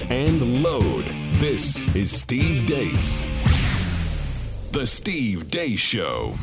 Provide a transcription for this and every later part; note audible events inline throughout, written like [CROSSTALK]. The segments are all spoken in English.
And load. This is Steve Deace. The Steve Deace Show.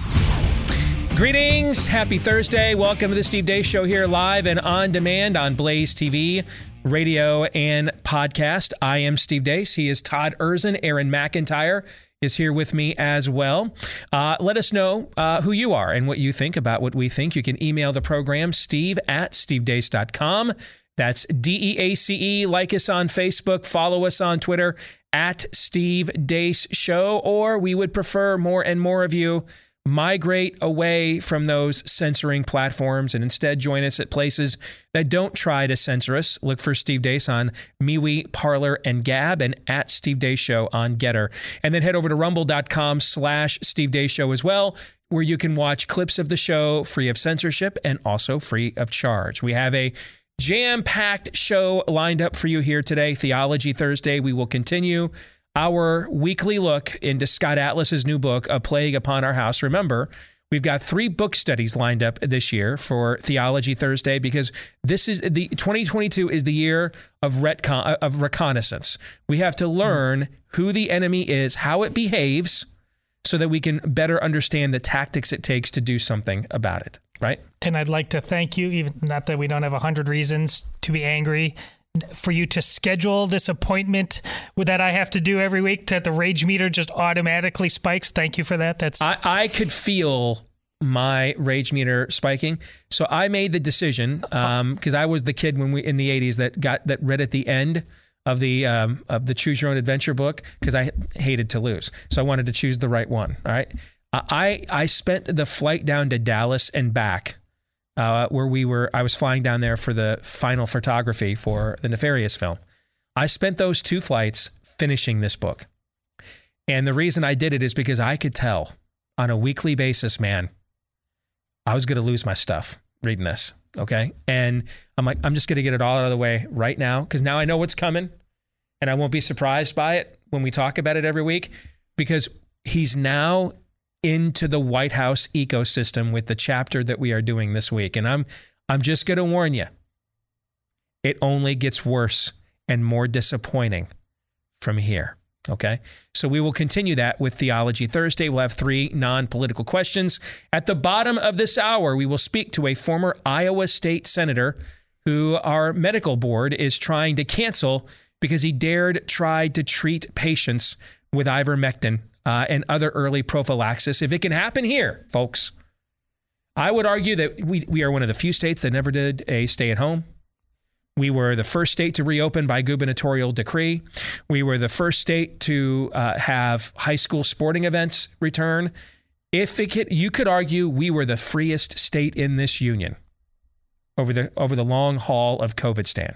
Greetings. Happy Thursday. Welcome to the Steve Deace Show here live and on demand on Blaze TV, radio, and podcast. I am Steve Deace. He is Todd Erzen. Aaron McIntyre is here with me as well. Uh, let us know uh, who you are and what you think about what we think. You can email the program, steve at stevedeace.com. That's D E A C E. Like us on Facebook, follow us on Twitter at Steve Deace Show, or we would prefer more and more of you migrate away from those censoring platforms and instead join us at places that don't try to censor us. Look for Steve Deace on MeWe, Parler, and Gab, and at Steve Deace Show on Getter. And then head over to rumble.com slash Steve Deace Show as well, where you can watch clips of the show free of censorship and also free of charge. We have a jam packed show lined up for you here today. Theology Thursday. We will continue our weekly look into Scott Atlas's new book, A Plague Upon Our House. Remember, we've got three book studies lined up this year for Theology Thursday because this is the 2022 is the year of retcon, uh, of reconnaissance. We have to learn who the enemy is, how it behaves, so that we can better understand the tactics it takes to do something about it right? And I'd like to thank you, even not that we don't have a hundred reasons to be angry, for you to schedule this appointment with that I have to do every week that the rage meter just automatically spikes. Thank you for that. That's I, I could feel my rage meter spiking. So I made the decision because um, I was the kid when we in the '80s that got that read at the end of the um, of the Choose Your Own Adventure book because I hated to lose. So I wanted to choose the right one. All right. I I spent the flight down to Dallas and back, uh, where we were. I was flying down there for the final photography for the Nefarious film. I spent those two flights finishing this book, and the reason I did it is because I could tell on a weekly basis, man, I was going to lose my stuff reading this. Okay, and I'm like, I'm just going to get it all out of the way right now because now I know what's coming, and I won't be surprised by it when we talk about it every week because he's now into the White House ecosystem with the chapter that we are doing this week. And I'm I'm just going to warn you. It only gets worse and more disappointing from here. Okay. So we will continue that with Theology Thursday. We'll have three non political questions. At the bottom of this hour, we will speak to a former Iowa State Senator who our medical board is trying to cancel because he dared try to treat patients with ivermectin uh, and other early prophylaxis. If it can happen here, folks, I would argue that we, we are one of the few states that never did a stay at home. We were the first state to reopen by gubernatorial decree. We were the first state to uh, have high school sporting events return. If it could, you could argue we were the freest state in this union over the over the long haul of COVID stand.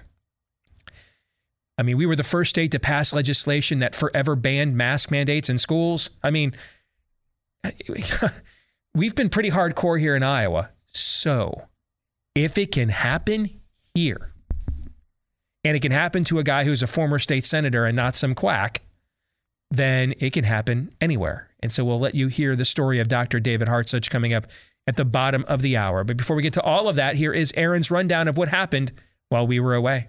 I mean, we were the first state to pass legislation that forever banned mask mandates in schools. I mean, [LAUGHS] we've been pretty hardcore here in Iowa. So, if it can happen here, and it can happen to a guy who's a former state senator and not some quack, then it can happen anywhere. And so we'll let you hear the story of Dr. David Hartsuch coming up at the bottom of the hour. But before we get to all of that, here is Aaron's rundown of what happened while we were away.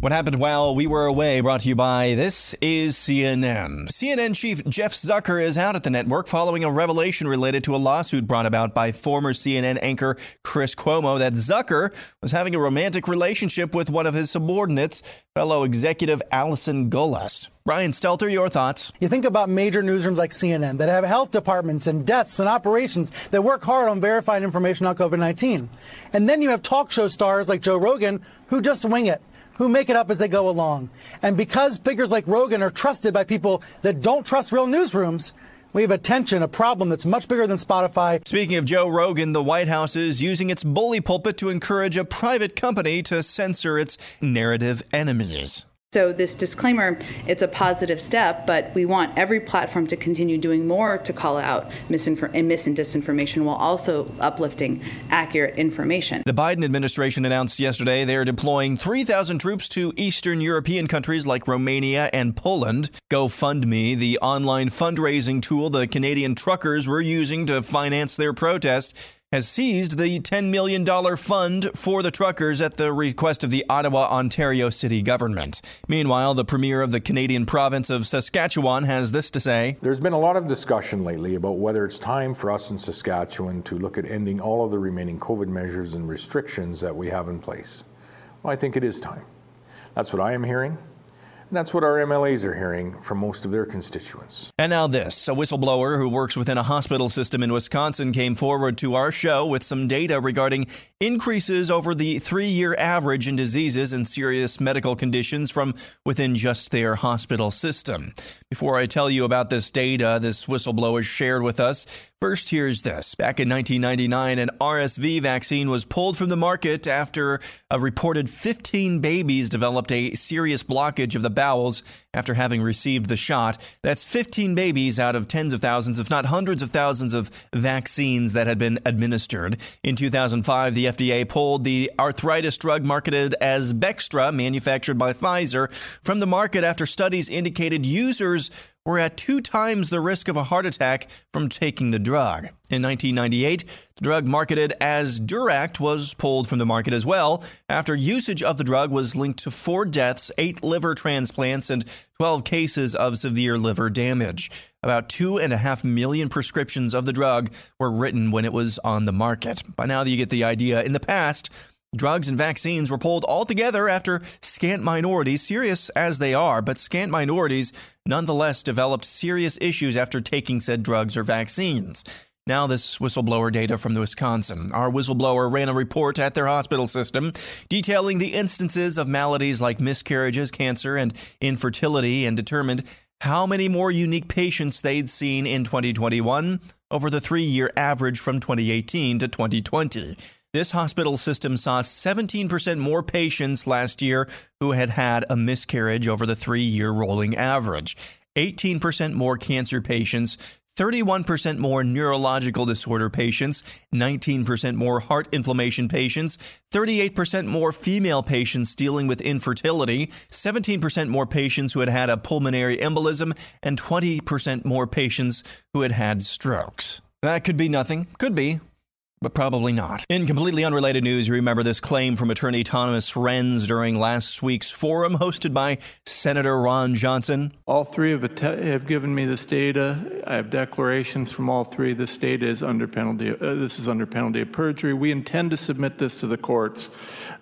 What happened while we were away brought to you by this is CNN. CNN chief Jeff Zucker is out at the network following a revelation related to a lawsuit brought about by former CNN anchor Chris Cuomo that Zucker was having a romantic relationship with one of his subordinates, fellow executive Allison Gollust. Brian Stelter, your thoughts. You think about major newsrooms like CNN that have health departments and desks and operations that work hard on verifying information on COVID 19. And then you have talk show stars like Joe Rogan who just wing it who make it up as they go along. And because figures like Rogan are trusted by people that don't trust real newsrooms, We have attention, a problem that's much bigger than Spotify. Speaking of Joe Rogan, the White House is using its bully pulpit to encourage a private company to censor its narrative enemies. So this disclaimer, it's a positive step, but we want every platform to continue doing more to call out misinfor- and mis and disinformation while also uplifting accurate information. The Biden administration announced yesterday they are deploying 3,000 troops to Eastern European countries like Romania and Poland. GoFundMe, the online fundraising tool the Canadian truckers were using to finance their protest, has seized the $10 million fund for the truckers at the request of the Ottawa, Ontario city government. Meanwhile, the premier of the Canadian province of Saskatchewan has this to say There's been a lot of discussion lately about whether it's time for us in Saskatchewan to look at ending all of the remaining COVID measures and restrictions that we have in place. Well, I think it is time. That's what I am hearing. That's what our MLAs are hearing from most of their constituents. And now, this a whistleblower who works within a hospital system in Wisconsin came forward to our show with some data regarding increases over the three year average in diseases and serious medical conditions from within just their hospital system. Before I tell you about this data this whistleblower shared with us, first here's this. Back in 1999, an RSV vaccine was pulled from the market after a reported 15 babies developed a serious blockage of the bowels after having received the shot. That's 15 babies out of tens of thousands, if not hundreds of thousands, of vaccines that had been administered. In 2005, the FDA pulled the arthritis drug marketed as Bextra, manufactured by Pfizer, from the market after studies indicated users were at two times the risk of a heart attack from taking the drug. In 1998, the drug marketed as Duract was pulled from the market as well after usage of the drug was linked to four deaths, eight liver transplants, and 12 cases of severe liver damage. About two and a half million prescriptions of the drug were written when it was on the market. By now, you get the idea. In the past, Drugs and vaccines were pulled altogether after scant minorities, serious as they are, but scant minorities nonetheless developed serious issues after taking said drugs or vaccines. Now, this whistleblower data from Wisconsin. Our whistleblower ran a report at their hospital system detailing the instances of maladies like miscarriages, cancer, and infertility and determined how many more unique patients they'd seen in 2021 over the three year average from 2018 to 2020. This hospital system saw 17% more patients last year who had had a miscarriage over the three year rolling average, 18% more cancer patients, 31% more neurological disorder patients, 19% more heart inflammation patients, 38% more female patients dealing with infertility, 17% more patients who had had a pulmonary embolism, and 20% more patients who had had strokes. That could be nothing. Could be but probably not. In completely unrelated news, you remember this claim from attorney Thomas Renz during last week's forum hosted by Senator Ron Johnson. All three have, att- have given me this data. I have declarations from all three. This data is under penalty. Uh, this is under penalty of perjury. We intend to submit this to the courts.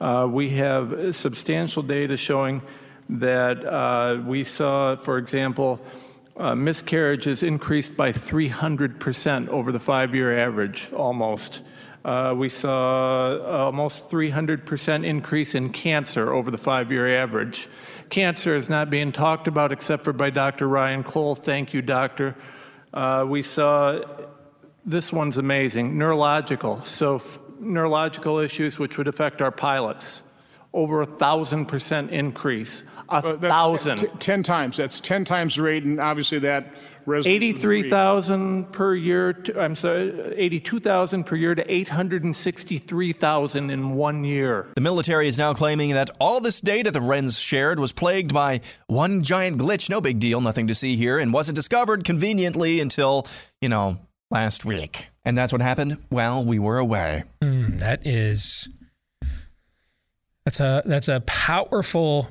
Uh, we have substantial data showing that uh, we saw, for example, uh, miscarriages increased by 300% over the five year average, almost. Uh, we saw almost 300% increase in cancer over the five year average. Cancer is not being talked about except for by Dr. Ryan Cole. Thank you, doctor. Uh, we saw this one's amazing neurological. So, neurological issues which would affect our pilots. Over a thousand percent increase. A Uh, that's thousand. t- 10 times. That's 10 times the rate, and obviously that resolution. 83,000 per year, to, I'm sorry, 82,000 per year to 863,000 in one year. The military is now claiming that all this data the Renz shared was plagued by one giant glitch, no big deal, nothing to see here, and wasn't discovered conveniently until, you know, last week. And that's what happened while we were away. Mm, that is that's a that's a powerful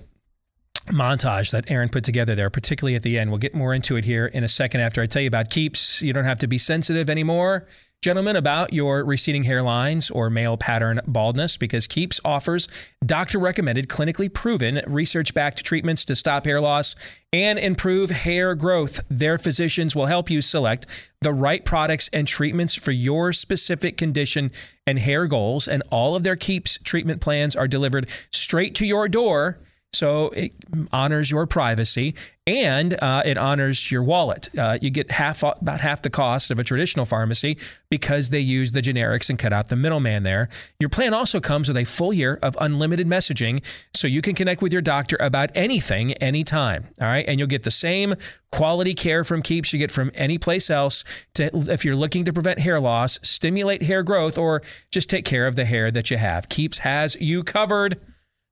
montage that Aaron put together there, particularly at the end. We'll get more into it here in a second after I tell you about keeps. You don't have to be sensitive anymore, gentlemen, about your receding hairlines or male pattern baldness because Keeps offers doctor recommended, clinically proven, research backed treatments to stop hair loss and improve hair growth. Their physicians will help you select the right products and treatments for your specific condition and hair goals. And all of their Keeps treatment plans are delivered straight to your door So it honors your privacy and uh, it honors your wallet. Uh, you get half about half the cost of a traditional pharmacy because they use the generics and cut out the middleman there. Your plan also comes with a full year of unlimited messaging, so you can connect with your doctor about anything, anytime. All right, and you'll get the same quality care from Keeps you get from any place else. To if you're looking to prevent hair loss, stimulate hair growth, or just take care of the hair that you have, Keeps has you covered.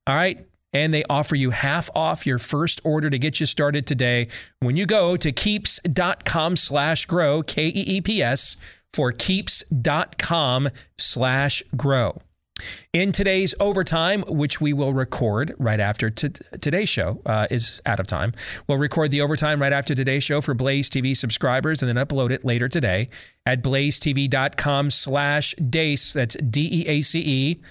All right and they offer you half off your first order to get you started today when you go to keeps.com slash grow k-e-e-p-s for keeps.com slash grow in today's overtime, which we will record right after t- today's show uh, is out of time, we'll record the overtime right after today's show for Blaze TV subscribers and then upload it later today at blazetv.com slash deace. That's D-E-A-C-E.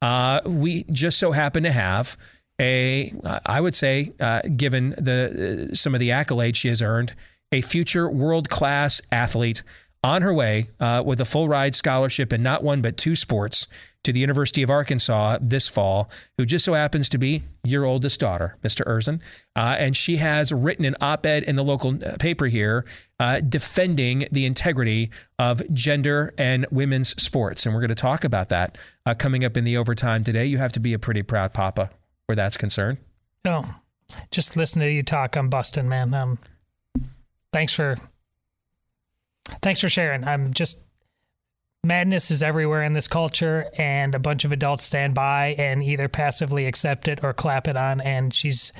Uh, we just so happen to have a, I would say, uh, given the uh, some of the accolades she has earned, a future world class athlete on her way uh, with a full ride scholarship in not one but two sports to the University of Arkansas this fall, who just so happens to be your oldest daughter, Mr. Erzen. Uh, and she has written an op ed in the local uh, paper here uh, defending the integrity of gender and women's sports. And we're going to talk about that uh, coming up in the overtime today. You have to be a pretty proud papa where that's concerned. Oh, just listen to you talk. I'm busting, man. Um, thanks for thanks for sharing. I'm just madness is everywhere in this culture, and a bunch of adults stand by and either passively accept it or clap it on. And she's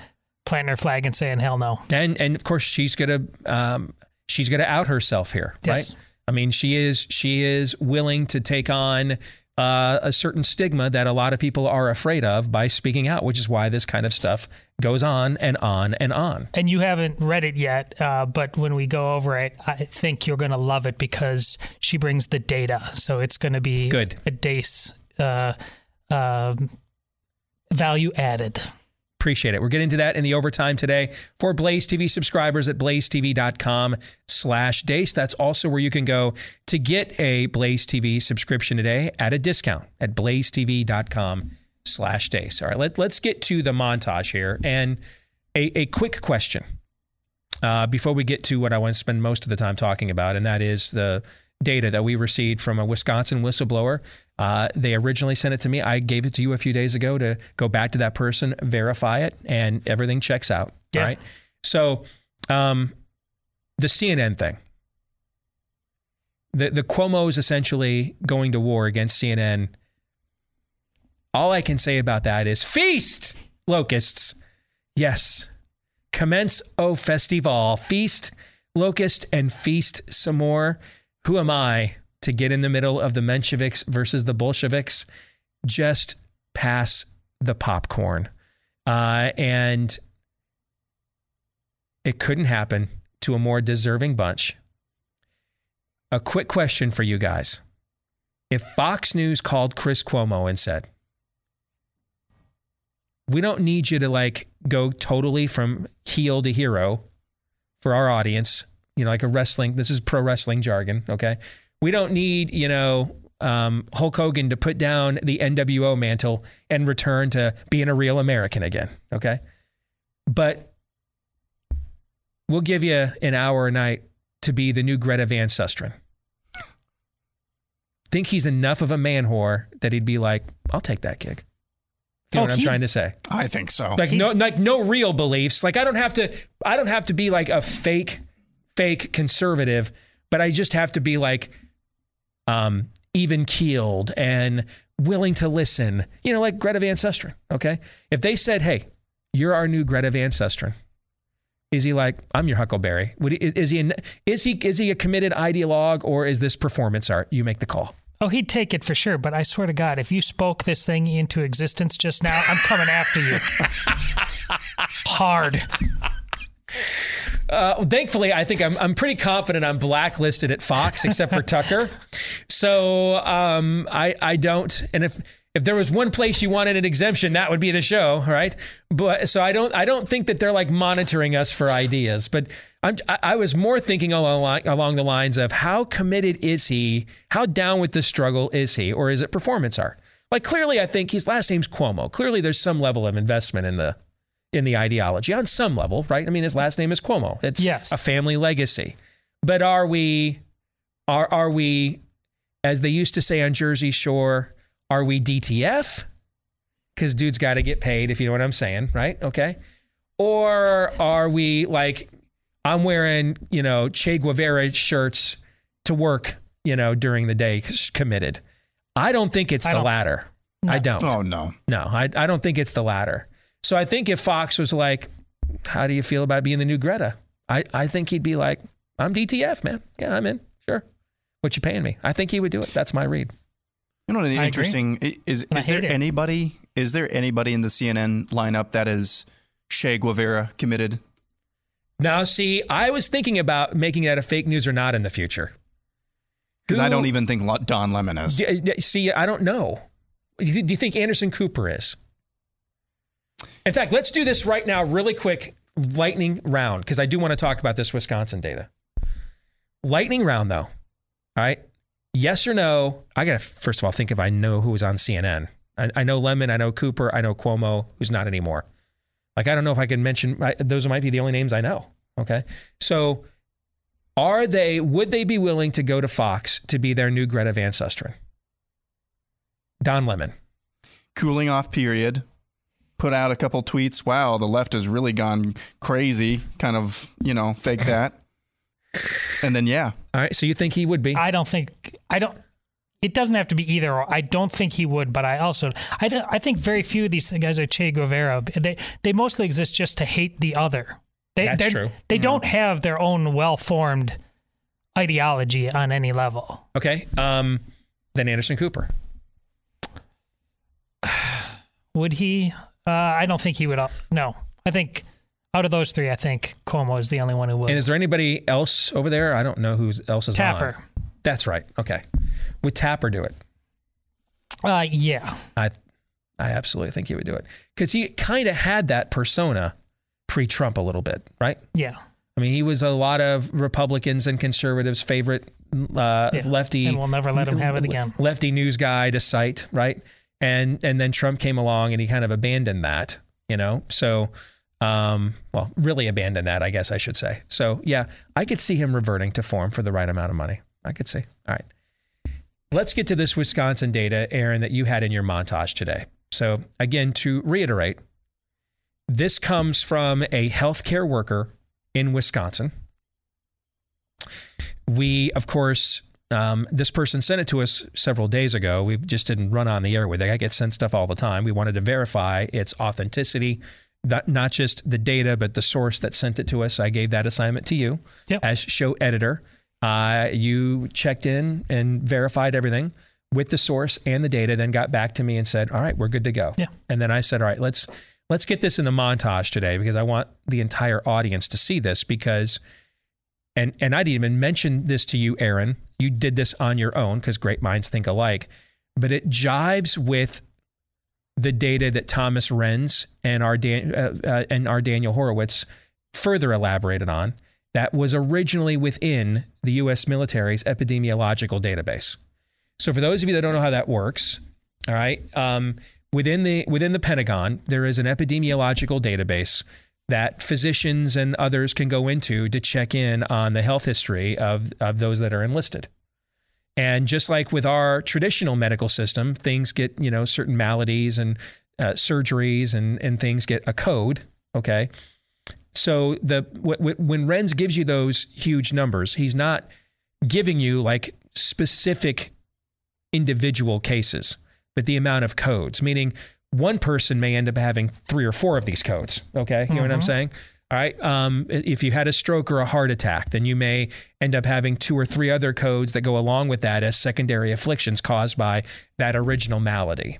planting her flag and saying, "Hell no!" And and of course she's gonna um, she's gonna out herself here, yes. right? I mean, she is she is willing to take on uh, a certain stigma that a lot of people are afraid of by speaking out, which is why this kind of stuff goes on and on and on. And you haven't read it yet, uh, but when we go over it, I think you're going to love it because she brings the data. So it's going to be good. A Deace uh, um, value added. Appreciate it. We're getting to that in the overtime today for Blaze TV subscribers at blazetv.com slash deace. That's also where you can go to get a Blaze TV subscription today at a discount at blazetv.com slash deace. All right, let, let's get to the montage here. And a, a quick question uh, before we get to what I want to spend most of the time talking about, and that is the data that we received from a Wisconsin whistleblower. Uh, they originally sent it to me. I gave it to you a few days ago to go back to that person, verify it, and everything checks out. Yeah. Right. So, um, the CNN thing. The the Cuomo is essentially going to war against CNN. All I can say about that is feast locusts. Yes. Commence O festival. Feast locust and feast some more. Who am I to get in the middle of the Mensheviks versus the Bolsheviks? Just pass the popcorn. Uh, and it couldn't happen to a more deserving bunch. A quick question for you guys. If Fox News called Chris Cuomo and said, we don't need you to like go totally from heel to hero for our audience, you know, like a wrestling, this is pro wrestling jargon, okay? We don't need, you know, um, Hulk Hogan to put down the NWO mantle and return to being a real American again, okay? But we'll give you an hour a night to be the new Greta Van Susteren. Think he's enough of a man whore that he'd be like, I'll take that gig. You know Oh, what I'm he- trying to say? I think so. Like no, like no real beliefs. Like I don't have to, I don't have to be like a fake, fake conservative, but I just have to be like, um, even keeled and willing to listen. You know, like Greta Van Susteren. Okay, if they said, "Hey, you're our new Greta Van Susteren," is he like, "I'm your Huckleberry"? Would he, is, he an, is he is he a committed ideologue or is this performance art? You make the call. Oh, he'd take it for sure. But I swear to God, if you spoke this thing into existence just now, I'm coming after you. [LAUGHS] Hard. Uh, thankfully, I think I'm, I'm pretty confident I'm blacklisted at Fox, except for Tucker. So um, I I don't. And if if there was one place you wanted an exemption, that would be the show, right? But so I don't I don't think that they're like monitoring us for ideas. But I'm, I, I was more thinking along along the lines of how committed is he? How down with the struggle is he, or is it performance art? Like clearly, I think his last name's Cuomo. Clearly, there's some level of investment in the in the ideology on some level, right? I mean, his last name is Cuomo. It's Yes. a family legacy. But are we, are are we, as they used to say on Jersey Shore, are we DTF? Because dude's got to get paid, if you know what I'm saying, right? Okay. Or are we like, I'm wearing, you know, Che Guevara shirts to work, you know, during the day, committed. I don't think it's I the don't- latter. I don't. Oh no. No, I, I don't think it's the latter. So I think if Fox was like, how do you feel about being the new Greta? I, I think he'd be like, I'm DTF, man. Yeah, I'm in. Sure. What you paying me? I think he would do it. That's my read. You know what? agree. Interesting. i- Is is there it. anybody? Is there anybody in the CNN lineup that is Che Guevara committed? Now, see, I was thinking about making that a fake news or not in the future. Because I don't even think Don Lemon is. D- d- See, I don't know. Do you think Anderson Cooper is? In fact, let's do this right now, really quick, lightning round, because I do want to talk about this Wisconsin data. Lightning round, though. All right. Yes or no? I got to, first of all, think if I know who was on CNN. I, I know Lemon, I know Cooper, I know Cuomo, who's not anymore. Like, I don't know if I can mention, I, those might be the only names I know. Okay. So, are they, would they be willing to go to Fox to be their new Greta Van Susteren? Don Lemon. Cooling off period. Put out a couple tweets. Wow, the left has really gone crazy. Kind of, you know, fake [LAUGHS] that. And then yeah, All right. So you think he would be? I don't think I don't. It doesn't have to be either or. I don't think he would, but I also I, don't- I think very few of these guys are Che Guevara. They they mostly exist just to hate the other. They, That's true. They don't have their own well formed ideology on any level. Okay. Um, then Anderson Cooper. [SIGHS] Would he? Uh, I don't think he would. uh, No, I think out of those three, I think Cuomo is the only one who would. And is there anybody else over there? I don't know who else is on. Tapper. on. That's right. Okay. Would Tapper do it? Uh, yeah. I, I absolutely think he would do it because he kind of had that persona pre-Trump a little bit, right? Yeah. I mean, he was a lot of Republicans and conservatives' favorite uh, Yeah. lefty, And we'll never let him have it [LAUGHS] again. Lefty news guy to cite, right? And and then Trump came along and he kind of abandoned that, you know. So, um, well, really abandoned that, I guess I should say. So, yeah, I could see him reverting to form for the right amount of money. I could see. All right, let's get to this Wisconsin data, Aaron, that you had in your montage today. So, again, to reiterate, this comes from a healthcare worker in Wisconsin. We, of course, um, this person sent it to us several days ago. We just didn't run on the air with it. I get sent stuff all the time. We wanted to verify its authenticity, that not just the data, but the source that sent it to us. I gave that assignment to you Yep. as show editor. Uh, you checked in and verified everything with the source and the data, then got back to me and said, "All right, we're good to go." Yeah. And then I said, "All right, let's let's get this in the montage today because I want the entire audience to see this because." And and I didn't even mention this to you, Aaron. You did this on your own because great minds think alike, but it jives with the data that Thomas Renz and our Dan, uh, uh, and our Daniel Horowitz further elaborated on. That was originally within the U.S. military's epidemiological database. So, for those of you that don't know how that works, all right, um, within the within the Pentagon, there is an epidemiological database that physicians and others can go into to check in on the health history of of those that are enlisted. And just like with our traditional medical system, things get you know certain maladies and uh, surgeries and and things get a code. Okay, so the wh- wh- when Renz gives you those huge numbers, he's not giving you like specific individual cases, but the amount of codes, meaning one person may end up having three or four of these codes. Okay. You know what I'm saying? All right. Um, if you had a stroke or a heart attack, then you may end up having two or three other codes that go along with that as secondary afflictions caused by that original malady.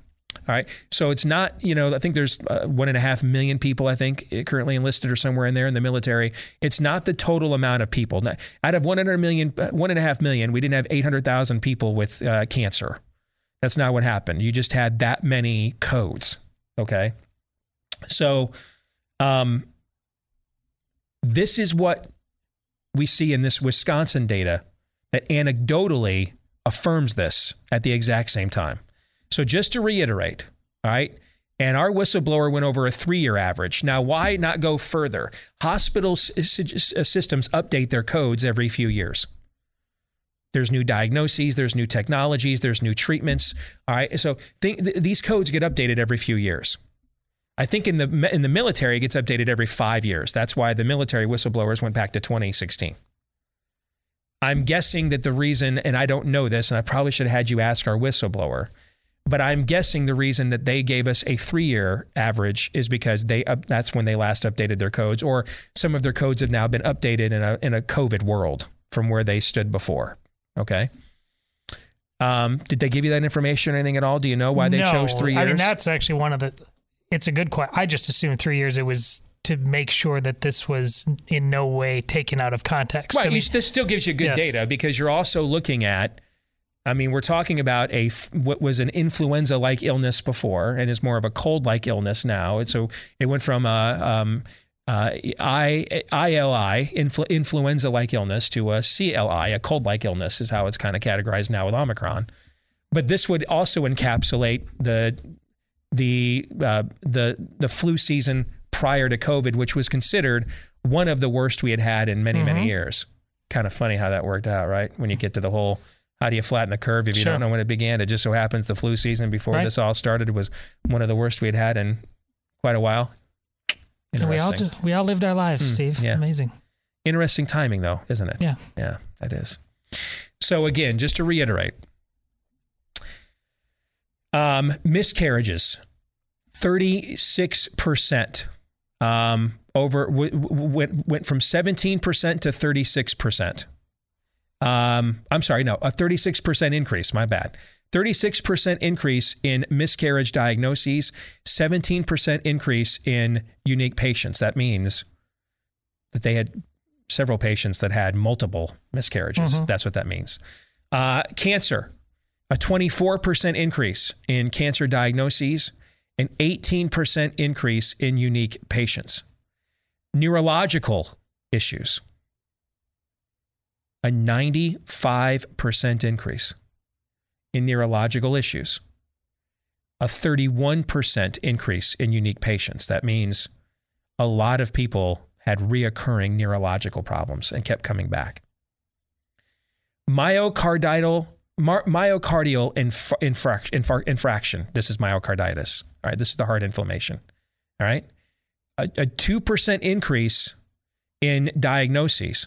All right. So it's not, you know, I think there's uh, one and a half million people, I think, currently enlisted or somewhere in there in the military. It's not the total amount of people. Now, Out of 100 million, uh, one and a half million, we didn't have 800,000 people with uh, cancer. That's not what happened. You just had that many codes. Okay. So, um, this is what we see in this Wisconsin data that anecdotally affirms this at the exact same time. So, just to reiterate, all right, And our whistleblower went over a three year average. Now, why not go further? Hospital systems update their codes every few years. There's new diagnoses, there's new technologies, there's new treatments. All right. So th- these codes get updated every few years. I think in the in the military it gets updated every 5 years. That's why the military whistleblowers went back to 2016. I'm guessing that the reason and I don't know this and I probably should have had you ask our whistleblower but I'm guessing the reason that they gave us a three-year average is because they that's when they last updated their codes, or some of their codes have now been updated in a in a COVID world from where they stood before. Okay. Um, did they give you that information or anything at all? Do you know why they no, chose three years? I mean, that's actually one of the. It's a good question. I just assumed three years. It was to make sure that this was in no way taken out of context. Right. I mean, this still gives you good yes. data because you're also looking at I mean, we're talking about a what was an influenza-like illness before, and is more of a cold-like illness now. And so it went from a um, uh, I, ILI, influ- influenza-like illness, to a CLI, a cold-like illness, is how it's kind of categorized now with Omicron. But this would also encapsulate the the uh, the the flu season prior to COVID, which was considered one of the worst we had had in many mm-hmm. many years. Kind of funny how that worked out, right? When you get to the whole how do you flatten the curve if you sure. don't know when it began? It just so happens the flu season before right. this all started was one of the worst we had had in quite a while. And we all just, we all lived our lives, mm, Steve. Yeah. Amazing. Interesting timing, though, isn't it? Yeah. Yeah, that is. So again, just to reiterate, um, miscarriages, thirty six percent um, over w- w- went went from seventeen percent to thirty six percent. Um, I'm sorry, no, a 36% increase. My bad. 36% increase in miscarriage diagnoses, 17% increase in unique patients. That means that they had several patients that had multiple miscarriages. Mm-hmm. That's what that means. Uh, cancer, a 24% increase in cancer diagnoses, an 18% increase in unique patients. Neurological issues, a 95% increase in neurological issues, a 31% increase in unique patients. That means a lot of people had reoccurring neurological problems and kept coming back. Myocardial myocardial inf- infra- infra- infraction. This is myocarditis. All right, this is the heart inflammation. All right, a, a 2% increase in diagnoses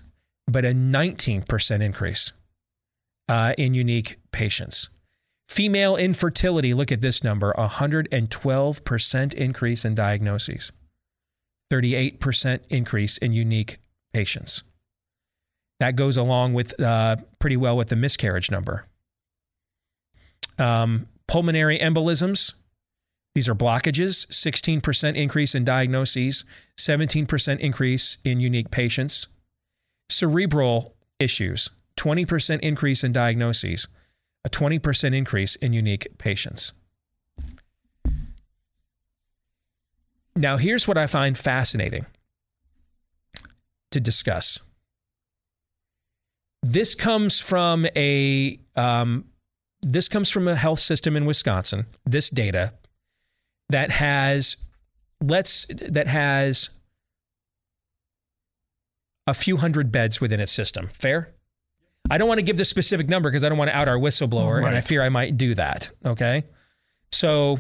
but a 19% increase uh, in unique patients. Female infertility, look at this number 112% increase in diagnoses, 38% increase in unique patients. That goes along with uh, pretty well with the miscarriage number. Um, pulmonary embolisms, these are blockages, 16% increase in diagnoses, 17% increase in unique patients cerebral issues, 20% increase in diagnoses, a 20% increase in unique patients. Now, here's what I find fascinating to discuss. This comes from a um, this comes from a health system in Wisconsin. This data that has let's that has a few hundred beds within its system. Fair? I don't want to give the specific number because I don't want to out our whistleblower, right. and I fear I might do that. Okay. So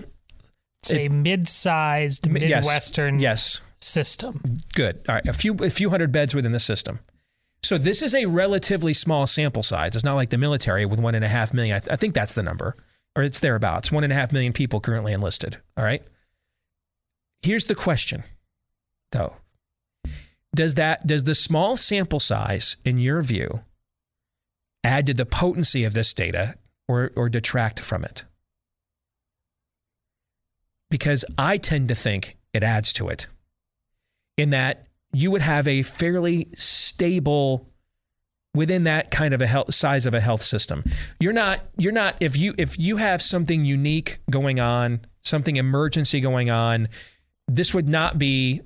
it's it, a mid-sized midwestern yes, system. Good. All right, a few a few hundred beds within the system. So this is a relatively small sample size. It's not like the military with one and a half million. I, th- I think that's the number, or it's thereabouts. One and a half million people currently enlisted. All right. Here's the question, though does that does the small sample size in your view add to the potency of this data or or detract from it. Because i tend to think it adds to it in that you would have a fairly stable within that kind of a health size of a health system. You're not you're not if you if you have something unique going on something emergency going on this would not be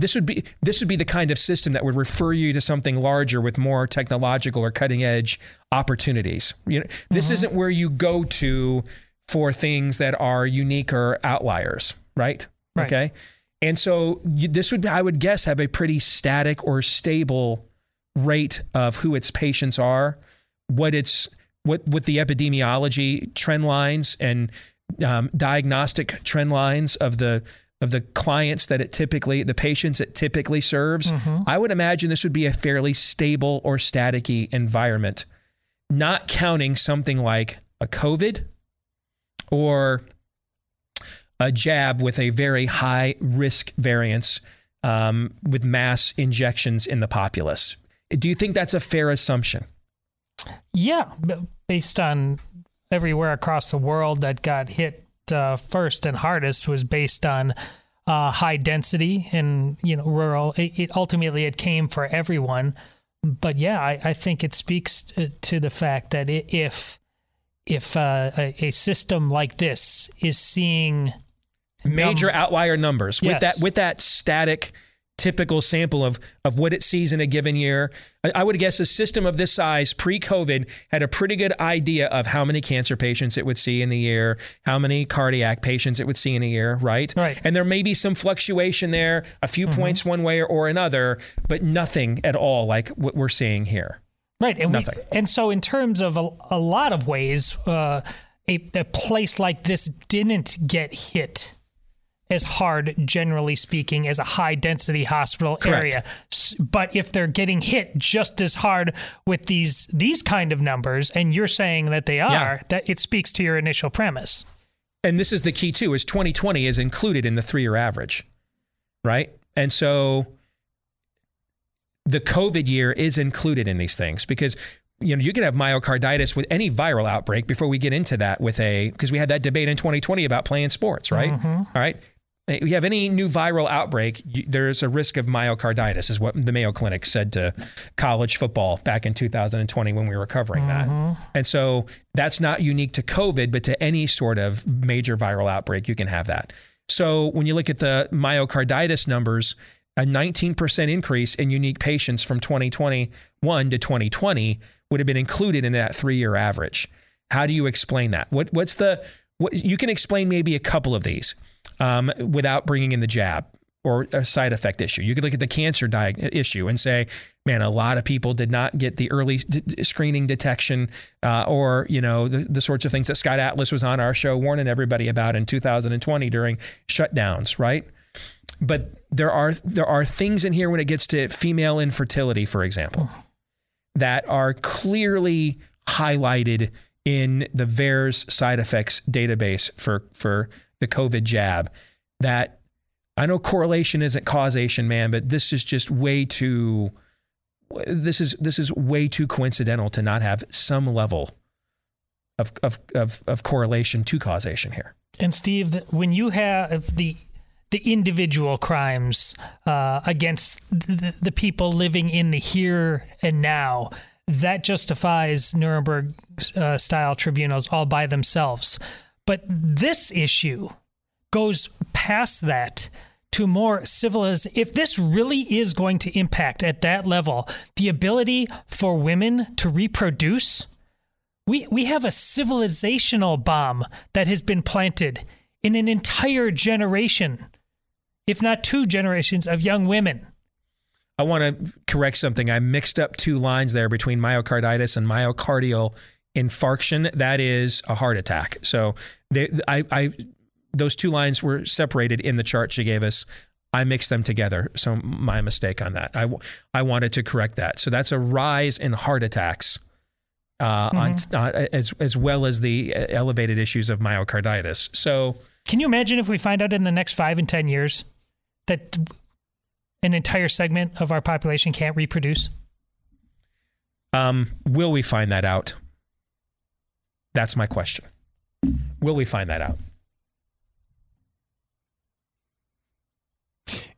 this would be this would be the kind of system that would refer you to something larger with more technological or cutting edge opportunities. You know, this mm-hmm. isn't where you go to for things that are unique or outliers, right? Right. Okay. And so you, this would, I would guess, have a pretty static or stable rate of who its patients are, what its what what the epidemiology trend lines and um, diagnostic trend lines of the of the clients that it typically the patients it typically serves. I would imagine this would be a fairly stable or staticky environment, not counting something like a COVID or a jab with a very high risk variance um, with mass injections in the populace. Do you think that's a fair assumption? Yeah, based on everywhere across the world that got hit uh, first and hardest was based on uh, high density and you know rural. It, it ultimately it came for everyone, but yeah, I, I think it speaks t- to the fact that i if if uh, a, a system like this is seeing Major num- outlier numbers with Yes. that with that static typical sample of of what it sees in a given year. I, I would guess a system of this size pre-COVID had a pretty good idea of how many cancer patients it would see in the year, how many cardiac patients it would see in a year, right? Right. And there may be some fluctuation there, a few points one way or, or another, but nothing at all like what we're seeing here. Right, and Nothing. We, and so, in terms of a, a lot of ways, uh, a, a place like this didn't get hit as hard, generally speaking, as a high density hospital Correct. area. But if they're getting hit just as hard with these these kind of numbers, and you're saying that they are, that it speaks to your initial premise. and this is the key too is 2020 is included in the three-year average right and so the covid year is included in these things because you know you can have myocarditis with any viral outbreak before we get into that with a because we had that debate in 2020 about playing sports right mm-hmm. All right If you have any new viral outbreak, you, there's a risk of myocarditis, is what the Mayo Clinic said to college football back in 2020 when we were covering that. Mm-hmm. And so that's not unique to COVID, but to any sort of major viral outbreak, you can have that. So when you look at the myocarditis numbers, a 19% increase in unique patients from 2021 to 2020 would have been included in that three year average. How do you explain that? What, what's the, you can explain maybe a couple of these um, without bringing in the jab or a side effect issue. You could look at the cancer issue and say, man, a lot of people did not get the early d- screening detection uh, or, you know, the, the sorts of things that Scott Atlas was on our show warning everybody about in 2020 during shutdowns, right? But there are there are things in here when it gets to female infertility, for example, that are clearly highlighted in the VAERS side effects database for for the COVID jab. That I know correlation isn't causation, man, but this is just way too. This is this is way too coincidental to not have some level of of of, of correlation to causation here. And Steve, when you have the the individual crimes uh, against the, the people living in the here and now, that justifies Nuremberg uh, style tribunals all by themselves. But this issue goes past that to more civilized. If this really is going to impact at that level the ability for women to reproduce, we we have a civilizational bomb that has been planted in an entire generation, if not two generations of young women. I want to correct something. I mixed up two lines there between myocarditis and myocardial infarction. That is a heart attack. So they, I, I, those two lines were separated in the chart she gave us. I mixed them together. So my mistake on that. I, I wanted to correct that. So that's a rise in heart attacks. Uh, on, uh, as as well as the uh, elevated issues of myocarditis. So Can you imagine if we find out in the next five and 10 years that an entire segment of our population can't reproduce? Um, will we find that out? That's my question. Will we find that out?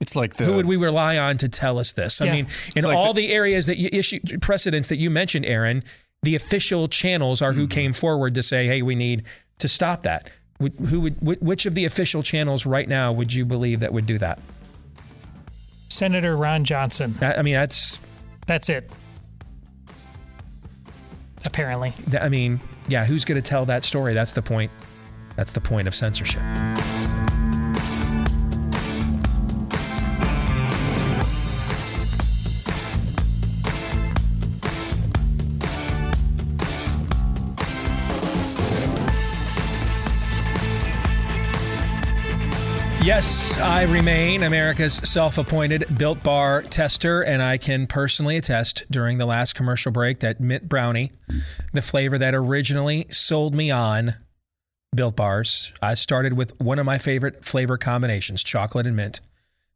It's like the Who would we rely on to tell us this? I mean, in like all the- the, areas that you issue precedents that you mentioned, Aaron, the official channels are Mm-hmm. who came forward to say, "Hey, we need to stop that." Who would? Which of the official channels right now would you believe that would do that? Senator Ron Johnson. That- I mean, that's. That's it. Apparently. I mean, yeah. Who's going to tell that story? That's the point. That's the point of censorship. Yes, I remain America's self appointed Built Bar tester, and I can personally attest during the last commercial break that Mint Brownie, the flavor that originally sold me on Built Bars, I started with one of my favorite flavor combinations chocolate and mint.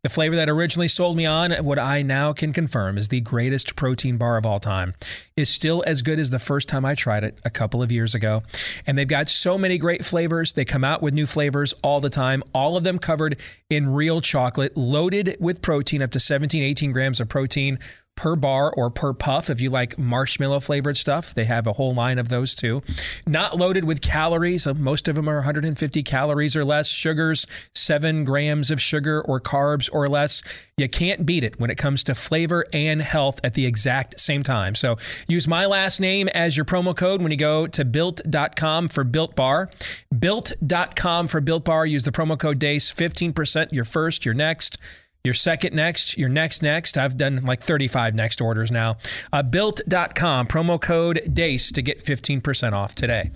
The flavor that originally sold me on, what I now can confirm is the greatest protein bar of all time, is still as good as the first time I tried it a couple of years ago. And they've got so many great flavors. They come out with new flavors all the time, all of them covered in real chocolate, loaded with protein, up to 17, 18 grams of protein per bar or per puff if you like marshmallow flavored stuff. They have a whole line of those too. Not loaded with calories. Most of them are 150 calories or less. Sugars, seven grams of sugar or carbs or less. You can't beat it when it comes to flavor and health at the exact same time. So use my last name as your promo code when you go to built.com for built bar. Built.com for built bar. Use the promo code DEACE 15% your first, your next your second next, your next next. I've done like 35 next orders now. Uh, built.com, promo code DEACE to get 15% off today.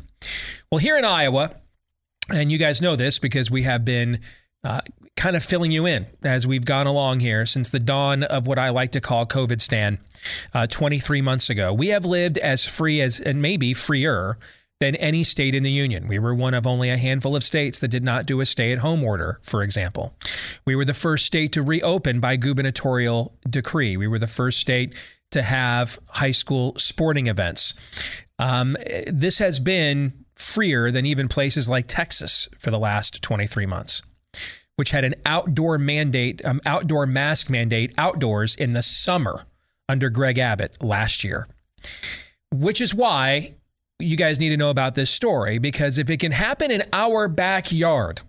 Well, here in Iowa, and you guys know this because we have been uh, kind of filling you in as we've gone along here since the dawn of what I like to call COVID Stan uh, 23 months ago. We have lived as free as, and maybe freer than any state in the union. We were one of only a handful of states that did not do a stay at home order, for example. We were the first state to reopen by gubernatorial decree. We were the first state to have high school sporting events. Um, this has been freer than even places like Texas for the last 23 months, which had an outdoor mandate, um, outdoor mask mandate outdoors in the summer under Greg Abbott last year. Which is why you guys need to know about this story because if it can happen in our backyard,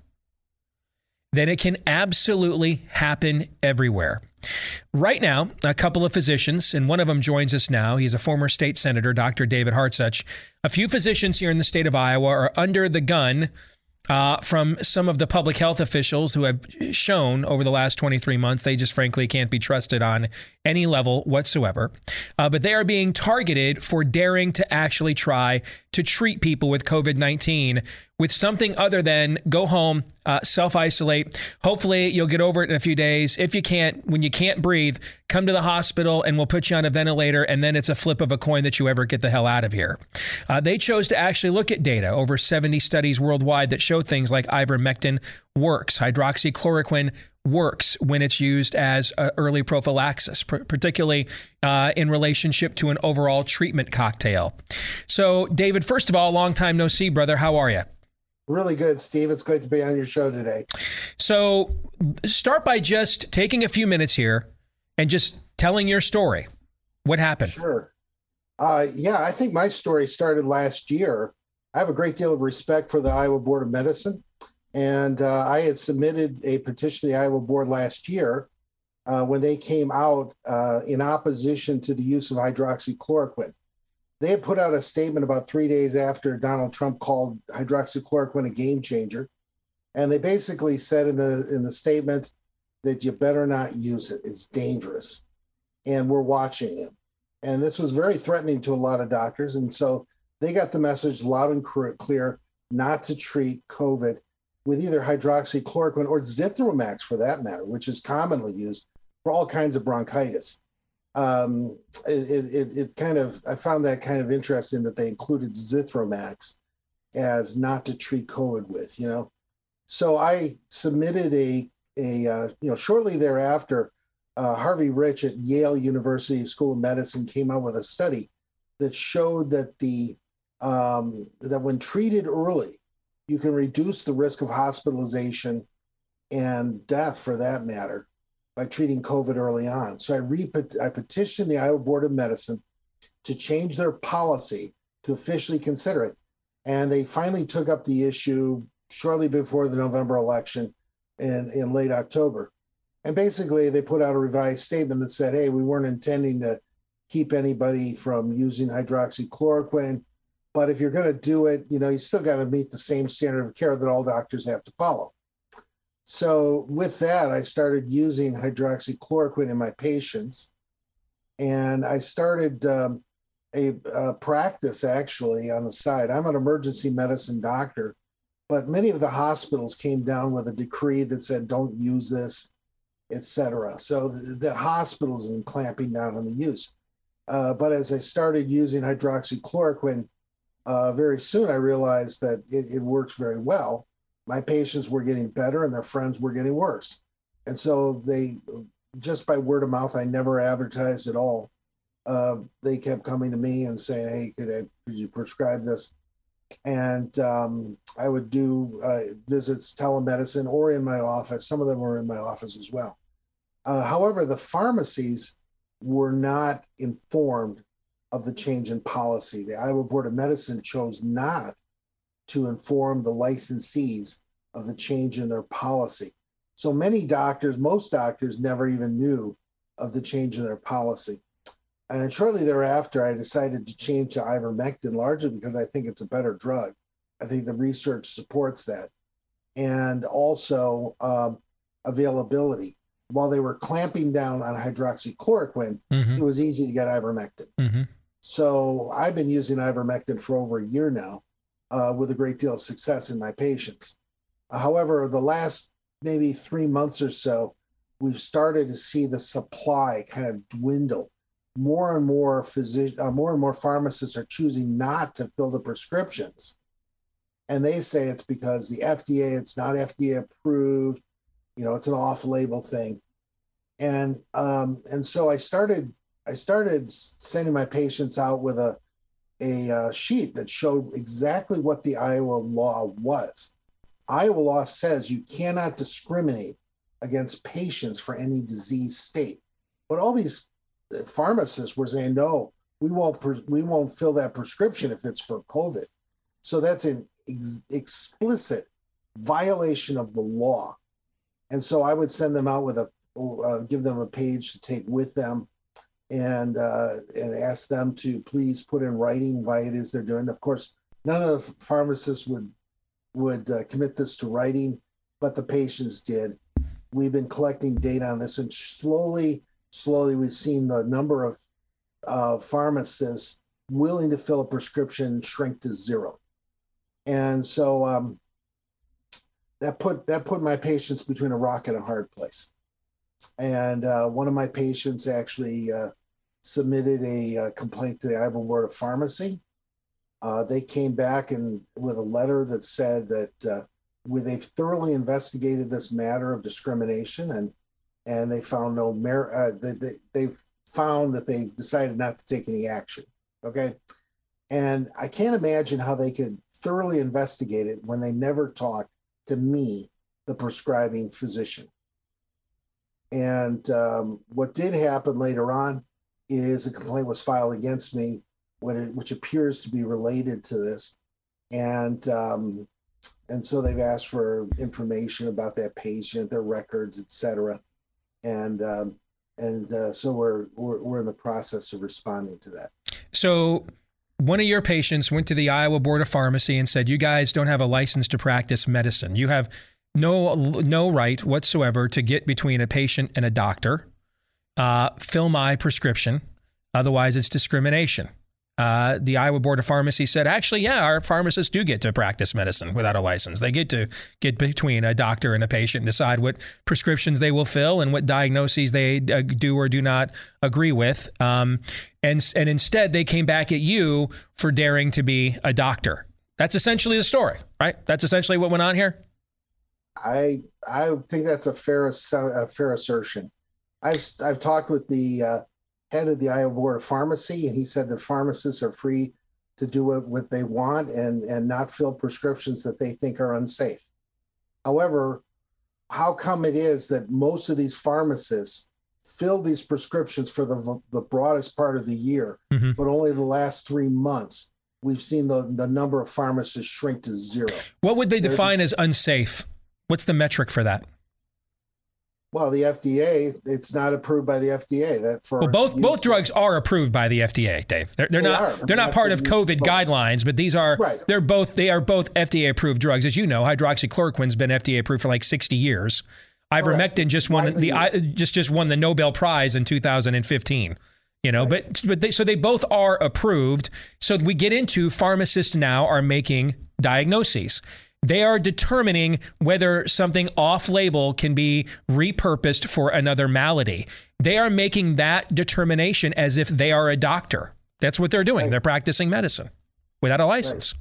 then it can absolutely happen everywhere. Right now, a couple of physicians, and one of them joins us now. He's a former state senator, Dr. David Hartsuch. A few physicians here in the state of Iowa are under the gun uh, from some of the public health officials who have shown over the last 23 months they just frankly can't be trusted on any level whatsoever. Uh, but they are being targeted for daring to actually try to treat people with COVID 19 with something other than go home, uh, self isolate. Hopefully, you'll get over it in a few days. If you can't, when you can't breathe, come to the hospital and we'll put you on a ventilator, and then it's a flip of a coin that you ever get the hell out of here. Uh, they chose to actually look at data over 70 studies worldwide that show things like ivermectin works, hydroxychloroquine works when it's used as early prophylaxis, particularly uh, in relationship to an overall treatment cocktail. So, David, first of all, long time no see, brother. How are you? Really good, Steve. It's great to be on your show today. So, start by just taking a few minutes here and just telling your story. What happened? Sure. Uh, yeah, I think my story started last year. I have a great deal of respect for the Iowa Board of Medicine. And uh, I had submitted a petition to the Iowa Board last year uh, when they came out uh, in opposition to the use of hydroxychloroquine. They had put out a statement about three days after Donald Trump called hydroxychloroquine a game changer. And they basically said in the in the statement that you better not use it. It's dangerous. And we're watching it. And this was very threatening to a lot of doctors. And so they got the message loud and clear not to treat COVID with either hydroxychloroquine or zithromax for that matter, which is commonly used for all kinds of bronchitis. Um, it, it, it kind of, I found that kind of interesting that they included zithromax as not to treat COVID with, you know. So I submitted a, a uh, you know, shortly thereafter, uh, Harvey Risch at Yale University School of Medicine came out with a study that showed that the um, that when treated early, you can reduce the risk of hospitalization and death for that matter by treating COVID early on. So I, re- I petitioned the Iowa Board of Medicine to change their policy to officially consider it. And they finally took up the issue shortly before the November election in, in late October. And basically, they put out a revised statement that said, hey, we weren't intending to keep anybody from using hydroxychloroquine. But if you're going to do it, you know, you still got to meet the same standard of care that all doctors have to follow. So with that, I started using hydroxychloroquine in my patients, and I started um, a, a practice actually on the side. I'm an emergency medicine doctor, but many of the hospitals came down with a decree that said don't use this, etc. So the, the, hospitals have been clamping down on the use. Uh, but as I started using hydroxychloroquine, uh, very soon I realized that it, it works very well my patients were getting better and their friends were getting worse. And so they, just by word of mouth, I never advertised at all. Uh, they kept coming to me and saying, "Hey, could I, could you prescribe this?" And um, I would do uh, visits, telemedicine, or in my office. Some of them were in my office as well. Uh, however, the pharmacies were not informed of the change in policy. The Iowa Board of Medicine chose not to inform the licensees of the change in their policy. So many doctors, most doctors, never even knew of the change in their policy. And shortly thereafter, I decided to change to ivermectin largely because I think it's a better drug. I think the research supports that. And also um, availability. While they were clamping down on hydroxychloroquine, mm-hmm. it was easy to get ivermectin. Mm-hmm. So I've been using ivermectin for over a year now uh, with a great deal of success in my patients. However, the last maybe three months or so, we've started to see the supply kind of dwindle. More and more physicians, uh, more and more pharmacists are choosing not to fill the prescriptions, and they say it's because the FDA, it's not FDA approved. You know, it's an off-label thing, and um, and so I started I started sending my patients out with a a uh, sheet that showed exactly what the Iowa law was. Iowa law says you cannot discriminate against patients for any disease state. But all these uh, pharmacists were saying, no, we won't we won't fill that prescription if it's for COVID. So that's an ex- explicit violation of the law. And so I would send them out with a uh, give them a page to take with them and uh, and ask them to please put in writing why it is they're doing. Of course, none of the pharmacists would would uh, commit this to writing, but the patients did. We've been collecting data on this, and slowly, slowly, we've seen the number of uh, pharmacists willing to fill a prescription shrink to zero. And so um, that put that put my patients between a rock and a hard place. And uh, one of my patients actually uh, submitted a, uh, complaint to the Iowa Board of Pharmacy. Uh, they came back and with a letter that said that uh, they've thoroughly investigated this matter of discrimination and and they found no merit. Uh, they, they, they've found that they've decided not to take any action. Okay, and I can't imagine how they could thoroughly investigate it when they never talked to me, the prescribing physician. And um, what did happen later on is a complaint was filed against me, which appears to be related to this, and um, and so they've asked for information about that patient, their records, etc. And um, and uh, so we're, we're we're in the process of responding to that. So one of your patients went to the Iowa Board of Pharmacy and said, "You guys don't have a license to practice medicine. You have no no right whatsoever to get between a patient and a doctor." Uh, fill my prescription. Otherwise, it's discrimination. Uh, the Iowa Board of Pharmacy said, actually, yeah, our pharmacists do get to practice medicine without a license. They get to get between a doctor and a patient and decide what prescriptions they will fill and what diagnoses they uh, do or do not agree with. Um, and, and instead, they came back at you for daring to be a doctor. That's essentially the story, right? That's essentially what went on here. I I think that's a fair a fair assertion. I've I've talked with the uh, head of the Iowa Board of Pharmacy, and he said that pharmacists are free to do what, what they want and and not fill prescriptions that they think are unsafe. However, how come it is that most of these pharmacists fill these prescriptions for the the broadest part of the year, mm-hmm. but only the last three months we've seen the, the number of pharmacists shrink to zero. What would they define as unsafe? What's the metric for that? Well, the FDA, it's not approved by the FDA. That for well, both both drugs are approved by the FDA, Dave. They're, they're They not are. they're not part of COVID both. guidelines, but these are Right. they're both they are both FDA approved drugs. As you know, hydroxychloroquine's been FDA approved for like 60 years. Ivermectin just won Widely the I, just just won the Nobel Prize in 2015. You know, but but they, so they both are approved. So we get into pharmacists now are making diagnoses. They are determining whether something off label can be repurposed for another malady. They are making that determination as if they are a doctor. That's what they're doing. They're practicing medicine without a license.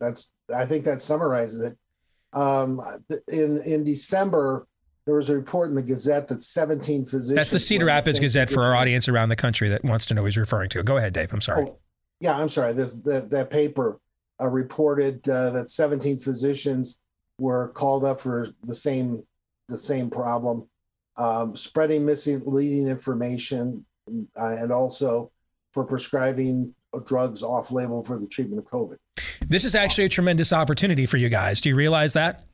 That's I think that summarizes it. Um, in in December, there was a report in the Gazette that 17 physicians. That's the Cedar Rapids Gazette for our audience around the country that wants to know who he's referring to. Go ahead, Dave. I'm sorry. Oh, yeah, I'm sorry. This, that that paper uh, reported uh, that 17 physicians were called up for the same the same problem, um, spreading misleading information, uh, and also for prescribing drugs off label for the treatment of COVID. This is actually a tremendous opportunity for you guys. Do you realize that?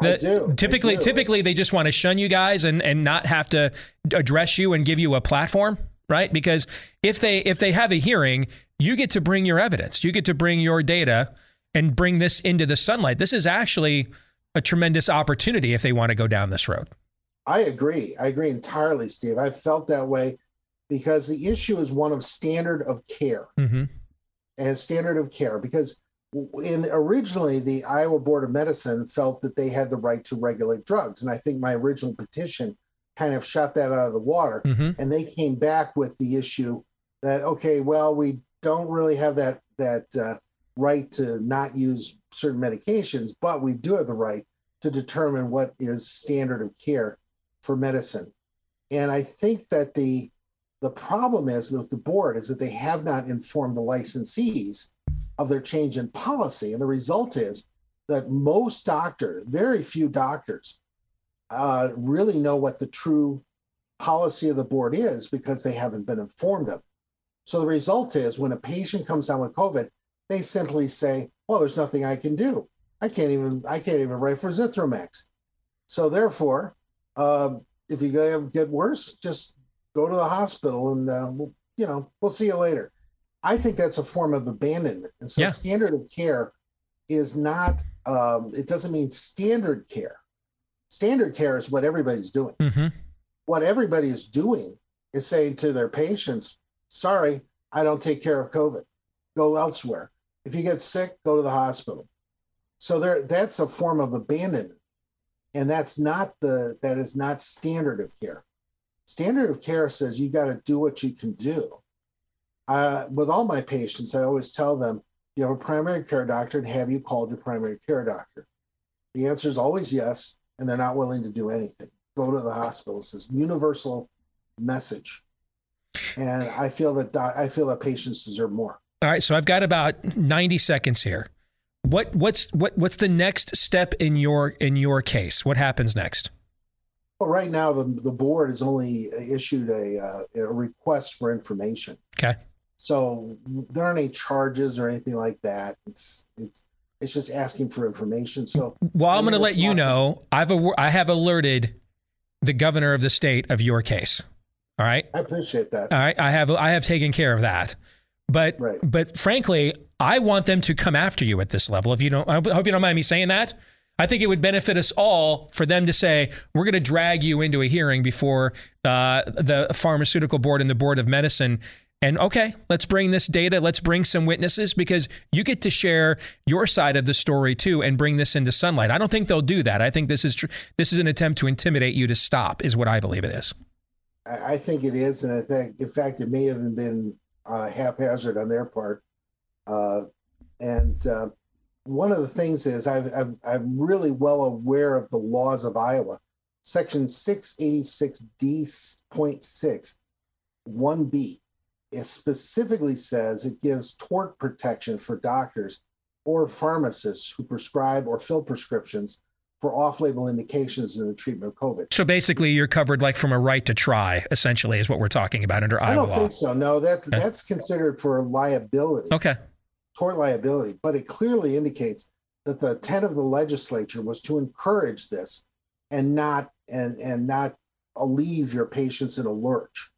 I That do, Typically, do. typically they just want to shun you guys and, and not have to address you and give you a platform, right? Because if they if they have a hearing, you get to bring your evidence, you get to bring your data and bring this into the sunlight. This is actually a tremendous opportunity if they want to go down this road. I agree. I agree entirely, Steve. I felt that way because the issue is one of standard of care Mm-hmm. and standard of care because in originally the Iowa Board of Medicine felt that they had the right to regulate drugs and I think my original petition kind of shot that out of the water. Mm-hmm. and they came back with the issue that okay well we don't really have that that uh, right to not use certain medications but we do have the right to determine what is standard of care for medicine. And i think that the the problem is with the board is that they have not informed the licensees of their change in policy. And the result is that most doctors very few doctors uh, really know what the true policy of the board is because they haven't been informed of it. So the result is when a patient comes down with COVID, they simply say, "Well, there's nothing I can do. I can't even I can't even write for Zithromax." So therefore, uh, if you get worse, just go to the hospital and uh, we'll, you know we'll see you later. I think that's a form of abandonment, and so Yeah. standard of care is not. Um, it doesn't mean standard care. Standard care is what everybody's doing Mm-hmm. what everybody is doing is saying to their patients, sorry, I don't take care of COVID. Go elsewhere. If you get sick, go to the hospital. So there that's a form of abandonment. And that's not the that is not standard of care. Standard of care says you got to do what you can do. Uh, with all my patients, I always tell them, you have a primary care doctor and have you called your primary care doctor? The answer is always yes, and they're not willing to do anything go to the hospital. It's this universal message, and I feel that I feel that patients deserve more. All right, so I've got about 90 seconds here. What what's what what's the next step in your in your case? What happens next? But right now, the the board has only issued a, uh, a request for information, Okay. so there aren't any charges or anything like that. It's it's it's just asking for information. So Well, I'm going to let you know. I've aw- I have alerted the governor of the state of your case. All right. I appreciate that. All right. I have I have taken care of that. But Right. but frankly, I want them to come after you at this level. If you don't, I hope you don't mind me saying that. I think it would benefit us all for them to say we're going to drag you into a hearing before uh, the pharmaceutical board and the board of medicine. And okay, let's bring this data. Let's bring some witnesses because you get to share your side of the story too and bring this into sunlight. I don't think they'll do that. I think this is tr- this is an attempt to intimidate you to stop. Is what I believe it is. I I think it is, and I think, in fact, it may have been uh, haphazard on their part. Uh, and uh, one of the things is I've, I'm really well aware of the laws of Iowa. Section 686D.6, 1B, it specifically says it gives tort protection for doctors or pharmacists who prescribe or fill prescriptions for off-label indications in the treatment of COVID. So basically, you're covered like from a right to try. Essentially, is what we're talking about under I Iowa don't law. think so. No, that Okay. that's considered for liability, Okay. tort liability. But it clearly indicates that the intent of the legislature was to encourage this, and not and and not leave your patients in a lurch.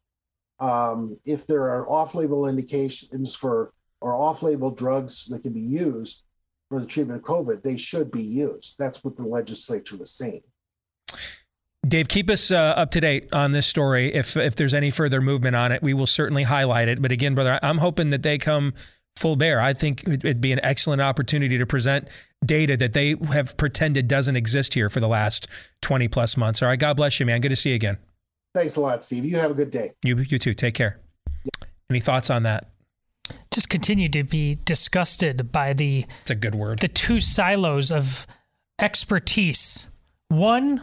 Um, if there are off-label indications for or off-label drugs that can be used for the treatment of COVID, they should be used. That's what the legislature was saying. Dave, keep us uh, up to date on this story. If if there's any further movement on it, we will certainly highlight it. But again, brother, I'm hoping that they come full bear. I think it'd be an excellent opportunity to present data that they have pretended doesn't exist here for the last 20 plus months. All right, God bless you, man. Good to see you again. Thanks a lot, Steve. You have a good day. You you too. Take care. Any thoughts on that? Just continue to be disgusted by the It's a good word. the two silos of expertise. One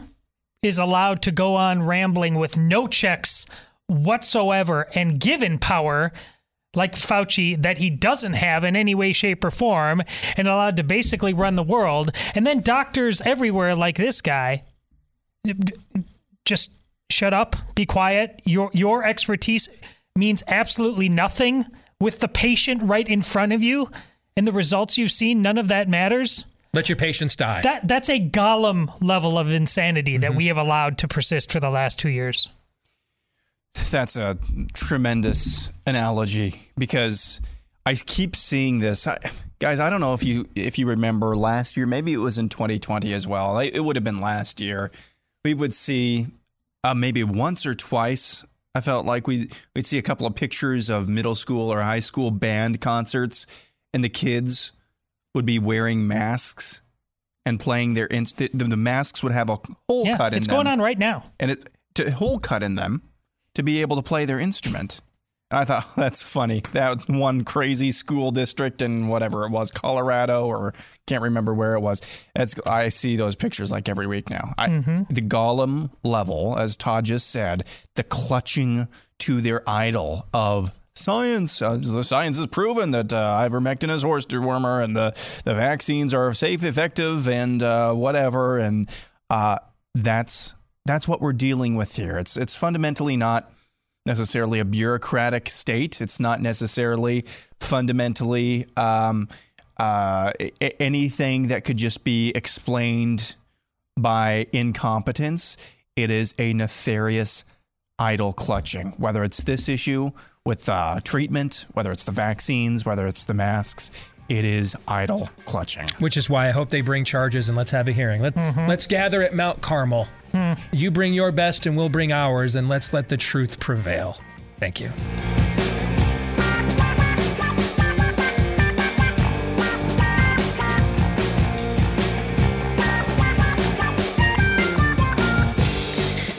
is allowed to go on rambling with no checks whatsoever and given power like Fauci that he doesn't have in any way, shape, or form, and allowed to basically run the world. And then doctors everywhere, like this guy, just shut up, be quiet. Your your expertise means absolutely nothing with the patient right in front of you, and the results you've seen. None of that matters. Let your patients die. That that's a Gollum level of insanity that mm-hmm. we have allowed to persist for the last two years. That's a tremendous analogy because I keep seeing this. I, guys, I don't know if you if you remember last year, maybe it was in 2020 as well. It would have been last year. We would see uh, maybe once or twice. I felt like we we'd see a couple of pictures of middle school or high school band concerts, and the kids would be wearing masks and playing their inst- the, the masks would have a hole Yeah, cut in it's them It's going on right now. and it to hole cut in them to be able to play their instrument. And I thought [LAUGHS] that's funny. That one crazy school district in whatever it was, Colorado or can't remember where it was. It's I see those pictures like every week now. I, The Gollum level, as Todd just said, the clutching to their idol of science. Uh, the science has proven that uh, ivermectin is horse dewormer, and the the vaccines are safe, effective, and uh, whatever. And uh, that's that's what we're dealing with here. It's it's fundamentally not necessarily a bureaucratic state. It's not necessarily fundamentally um, uh, anything that could just be explained by incompetence. It is a nefarious idol clutching, whether it's this issue with uh, treatment, whether it's the vaccines, whether it's the masks. It is idol clutching. Which is why I hope they bring charges and let's have a hearing. Let, Let's gather at Mount Carmel. You bring your best and we'll bring ours, and let's let the truth prevail. Thank you.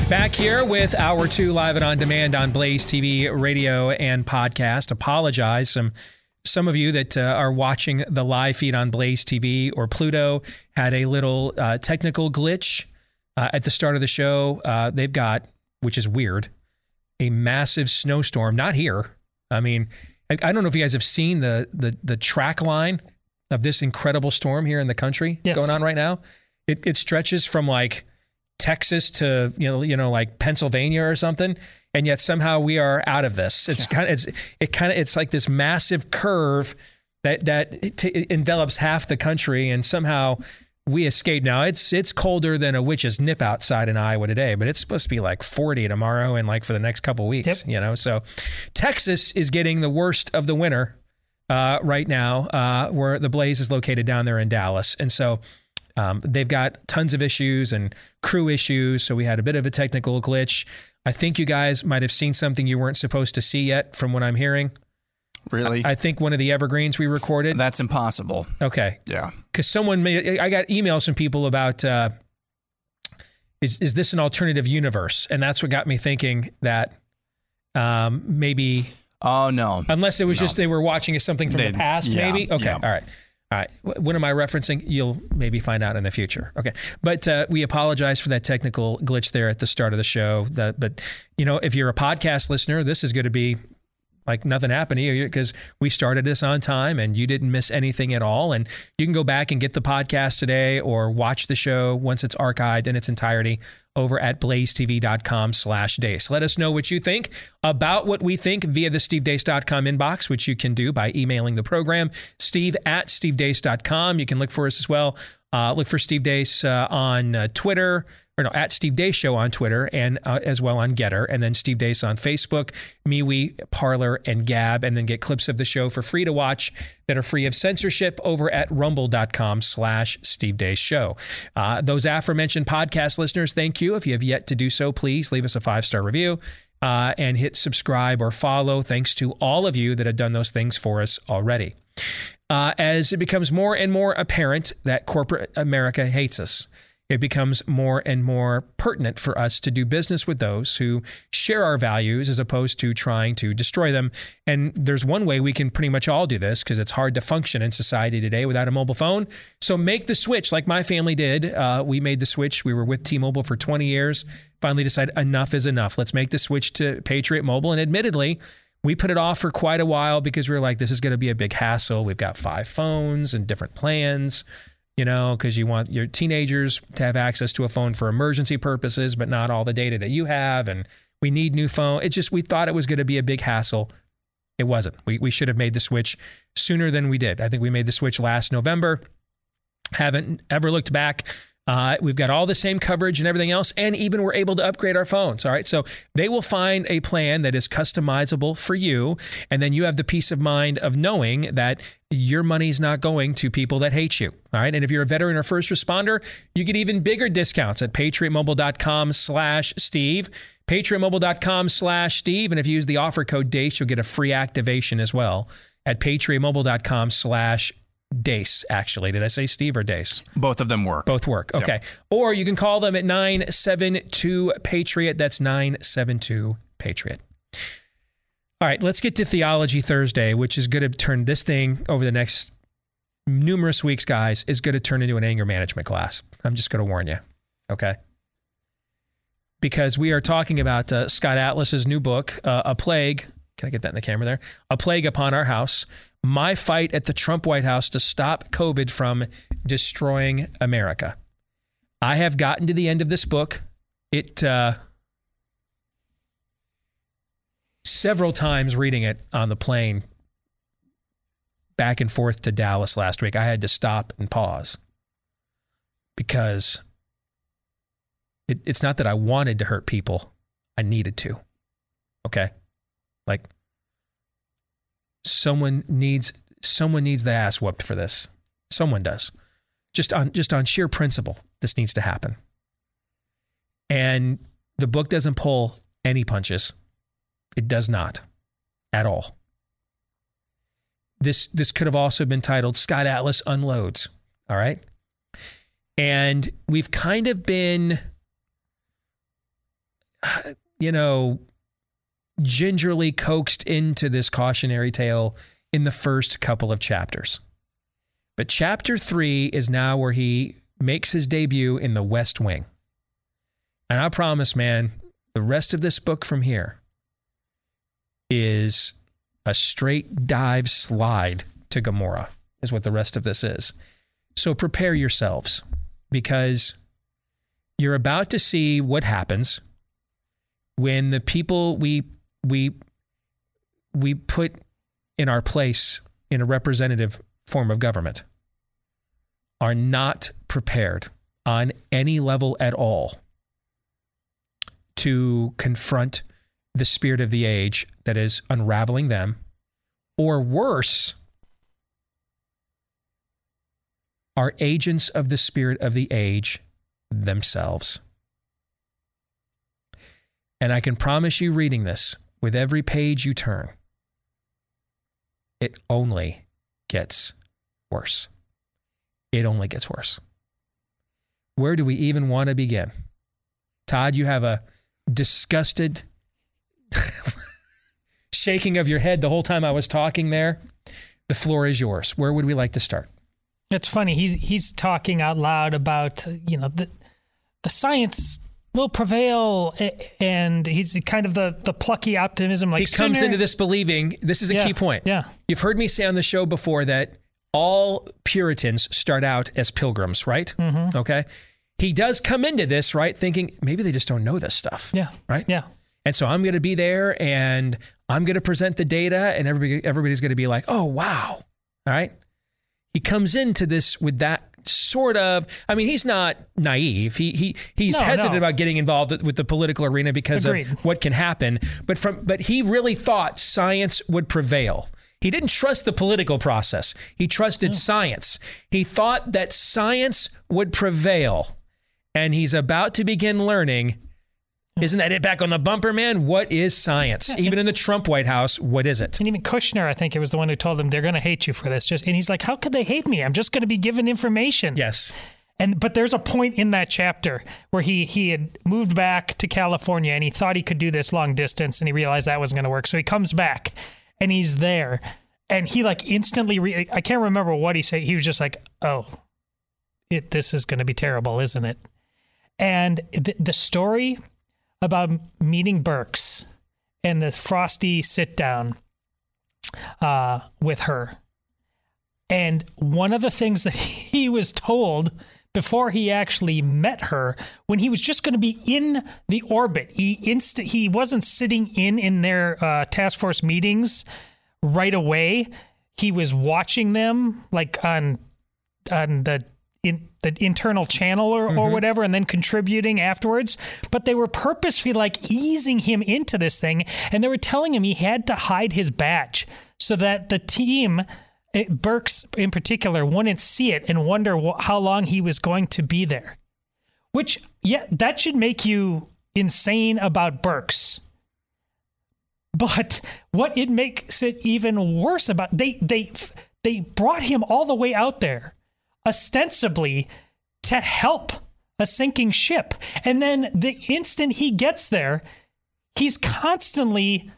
Back here with Hour 2 live and on demand on Blaze TV, radio, and podcast. Apologize. Some some of you that uh, are watching the live feed on Blaze TV or Pluto had a little uh, technical glitch uh, at the start of the show. Uh, they've got, which is weird, a massive snowstorm. Not here. I mean, I, I don't know if you guys have seen the the the track line of this incredible storm here in the country Yes. going on right now. It it stretches from like Texas to you know you know like Pennsylvania or something, and yet somehow we are out of this. It's kind of it's it kind of it's like this massive curve that that t- envelops half the country, and somehow we escaped Now it's it's colder than a witch's nip outside in Iowa today, but it's supposed to be like 40 tomorrow and like for the next couple weeks. Yep. You know, so Texas is getting the worst of the winter uh, right now, uh, where the Blaze is located down there in Dallas, and so. Um, they've got tons of issues and crew issues, so we had a bit of a technical glitch. I think you guys might have seen something you weren't supposed to see yet, from what I'm hearing. Really? I think one of the evergreens we recorded. That's impossible. Okay, Yeah. because someone made. I got emails from people about uh, is is this an alternative universe, and that's what got me thinking that um, maybe Oh no. unless it was No. just they were watching something from They- the past, yeah, maybe. Okay, yeah. all right. All right. Wh- What am I referencing? You'll maybe find out in the future. Okay. But uh, we apologize for that technical glitch there at the start of the show. That, but, you know, if you're a podcast listener, this is going to be like nothing happened you because we started this on time and you didn't miss anything at all. And you can go back and get the podcast today or watch the show once it's archived in its entirety over at blazetv.com slash deace. Let us know what you think about what we think via the stevedeace.com inbox, which you can do by emailing the program, steve at stevedeace.com. You can look for us as well Uh, look for Steve Deace uh, on uh, Twitter, or no, at Steve Deace Show on Twitter, and uh, as well on GETTR, and then Steve Deace on Facebook, MeWe, Parler, and Gab, and then get clips of the show for free to watch that are free of censorship over at rumble.com slash Steve Deace Show. Uh, those aforementioned podcast listeners, thank you. If you have yet to do so, please leave us a five-star review. Uh, and hit subscribe or follow. Thanks to all of you that have done those things for us already uh, as it becomes more and more apparent that corporate America hates us. It becomes more and more pertinent for us to do business with those who share our values as opposed to trying to destroy them. And there's one way we can pretty much all do this because it's hard to function in society today without a mobile phone. So make the switch like my family did. Uh, we made the switch. We were with T Mobile for 20 years. Finally decided enough is enough. Let's make the switch to Patriot Mobile. And admittedly, we put it off for quite a while because we were like, this is going to be a big hassle. We've got five phones and different plans, you know, because you want your teenagers to have access to a phone for emergency purposes, but not all the data that you have. And we need new phone. It just, we thought it was going to be a big hassle. It wasn't. We, we should have made the switch sooner than we did. I think we made the switch last November. Haven't ever looked back. Uh, we've got all the same coverage and everything else, and even we're able to upgrade our phones. All right. So they will find a plan that is customizable for you. And then you have the peace of mind of knowing that your money's not going to people that hate you. All right. And if you're a veteran or first responder, you get even bigger discounts at patriotmobile.com slash Steve. Patriotmobile.com slash Steve. And if you use the offer code DEACE, you'll get a free activation as well at patriotmobile.com slash Deace, actually. Did I say Steve or Deace? Both of them work. Both work. Okay. Or you can call them at 972 Patriot. That's 972 Patriot. All right, let's get to Theology Thursday, which is going to turn this thing over the next numerous weeks, guys, is going to turn into an anger management class. I'm just going to warn you. Okay. Because we are talking about uh, Scott Atlas's new book, uh, A Plague. Can I get that in the camera there? A Plague Upon Our House my fight at the Trump White House to stop COVID from destroying America. I have gotten to the end of this book. It uh, several times reading it on the plane back and forth to Dallas last week. I had to stop and pause because it, it's not that I wanted to hurt people, I needed to. Okay, like someone needs someone needs the ass whooped for this. Someone does. Just on just on sheer principle, this needs to happen. And the book doesn't pull any punches. It does not at all. This this could have also been titled Scott Atlas Unloads. All right. And we've kind of been, [SIGHS] you know, gingerly coaxed into this cautionary tale in the first couple of chapters. But chapter three is now where he makes his debut in the West Wing. And I promise, man, the rest of this book from here is a straight dive slide to Gomorrah, is what the rest of this is. So prepare yourselves because you're about to see what happens when the people we we we put in our place in a representative form of government are not prepared on any level at all to confront the spirit of the age that is unraveling them, or worse, are agents of the spirit of the age themselves. And I can promise you, reading this, with every page you turn, it only gets worse. It only gets worse. Where do we even want to begin? Todd, you have a disgusted [LAUGHS] shaking of your head the whole time I was talking there. The floor is yours. Where would we like to start? It's funny. He's he's talking out loud about you know the the science will prevail and he's kind of the the plucky optimism like he comes sooner. into this believing this is a Yeah, key point yeah. you've heard me say on the show before that all puritans start out as pilgrims right Mhm. okay he does come into this right thinking maybe they just don't know this stuff yeah right yeah and so i'm going to be there and i'm going to present the data and everybody everybody's going to be like oh wow all right he comes into this with that sort of. I mean, he's not naive. He he he's No, hesitant no. about getting involved with the political arena because Agreed. of what can happen. But from but he really thought science would prevail. He didn't trust the political process. He trusted hmm. science. He thought that science would prevail, and he's about to begin learning. Isn't that it back on the bumper, man? What is science? Even in the Trump White House, what is it? And even Kushner, I think it was the one who told them they're going to hate you for this. Just and he's like, "How could they hate me? I'm just going to be given information." Yes. And but there's a point in that chapter where he he had moved back to California and he thought he could do this long distance and he realized that wasn't going to work. So he comes back and he's there and he like instantly re- I can't remember what he said. He was just like, "Oh, it this is going to be terrible, isn't it?" And the, the story about meeting Birx and this frosty sit down uh, with her. And one of the things that [LAUGHS] he was told before he actually met her, when he was just going to be in the orbit, he inst- he wasn't sitting in in their uh, task force meetings right away. He was watching them like on on the in the internal channel or, or mm-hmm. whatever and then contributing afterwards. But they were purposefully like easing him into this thing and they were telling him he had to hide his badge so that the team it, Birx in particular wouldn't see it and wonder wh- how long he was going to be there. Which yeah that should make you insane about Birx. But what it makes it even worse about they they they brought him all the way out there ostensibly to help a sinking ship. And then the instant he gets there, he's constantly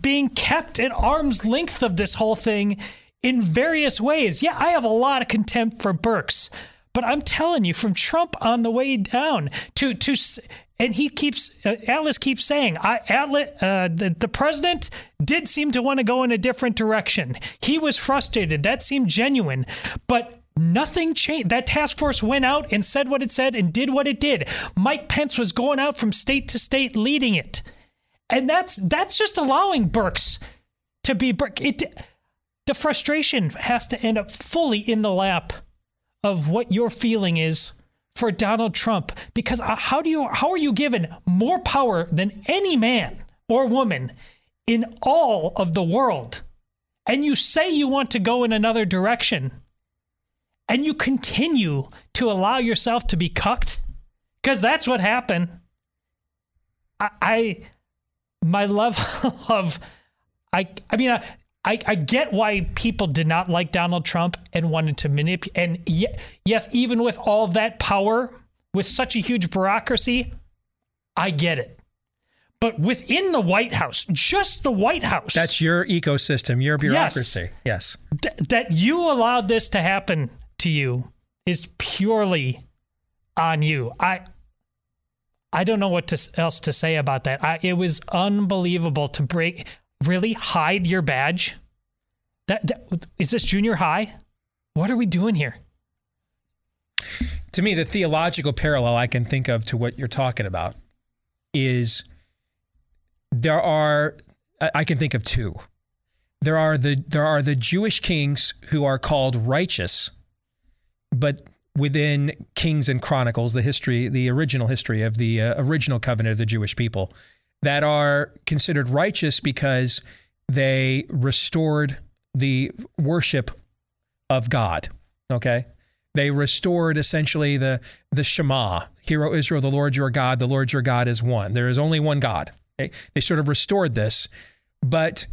being kept at arm's length of this whole thing in various ways. Yeah, I have a lot of contempt for Birx, but I'm telling you, from Trump on the way down to to, and he keeps uh, Atlas keeps saying, I Atlas, uh, the the president did seem to want to go in a different direction. He was frustrated. That seemed genuine, but. Nothing changed. That task force went out and said what it said and did what it did. Mike Pence was going out from state to state leading it. And that's that's just allowing Birx to be Birx. It, the frustration has to end up fully in the lap of what your feeling is for Donald Trump because uh, how do you how are you given more power than any man or woman in all of the world and you say you want to go in another direction and you continue to allow yourself to be cucked? Because that's what happened. I, I my love [LAUGHS] of I I mean I, I I get why people did not like Donald Trump and wanted to manipulate and ye- yes even with all that power with such a huge bureaucracy I get it. But within the White House just the White House. That's your ecosystem, your bureaucracy. Yes. th- that you allowed this to happen to you is purely on you. I I don't know what to, else to say about that. I, it was unbelievable to break really hide your badge. That, that is this junior high? What are we doing here? to me, the theological parallel I can think of to what you're talking about is there are I I can think of two. There are the there are the Jewish kings who are called righteous, but within Kings and Chronicles, the history, the original history of the uh, original covenant of the Jewish people, that are considered righteous because they restored the worship of God. Okay. They restored essentially the the Shema, Hear, O Israel, the Lord your God, the Lord your God is one. There is only one God. Okay? They sort of restored this, but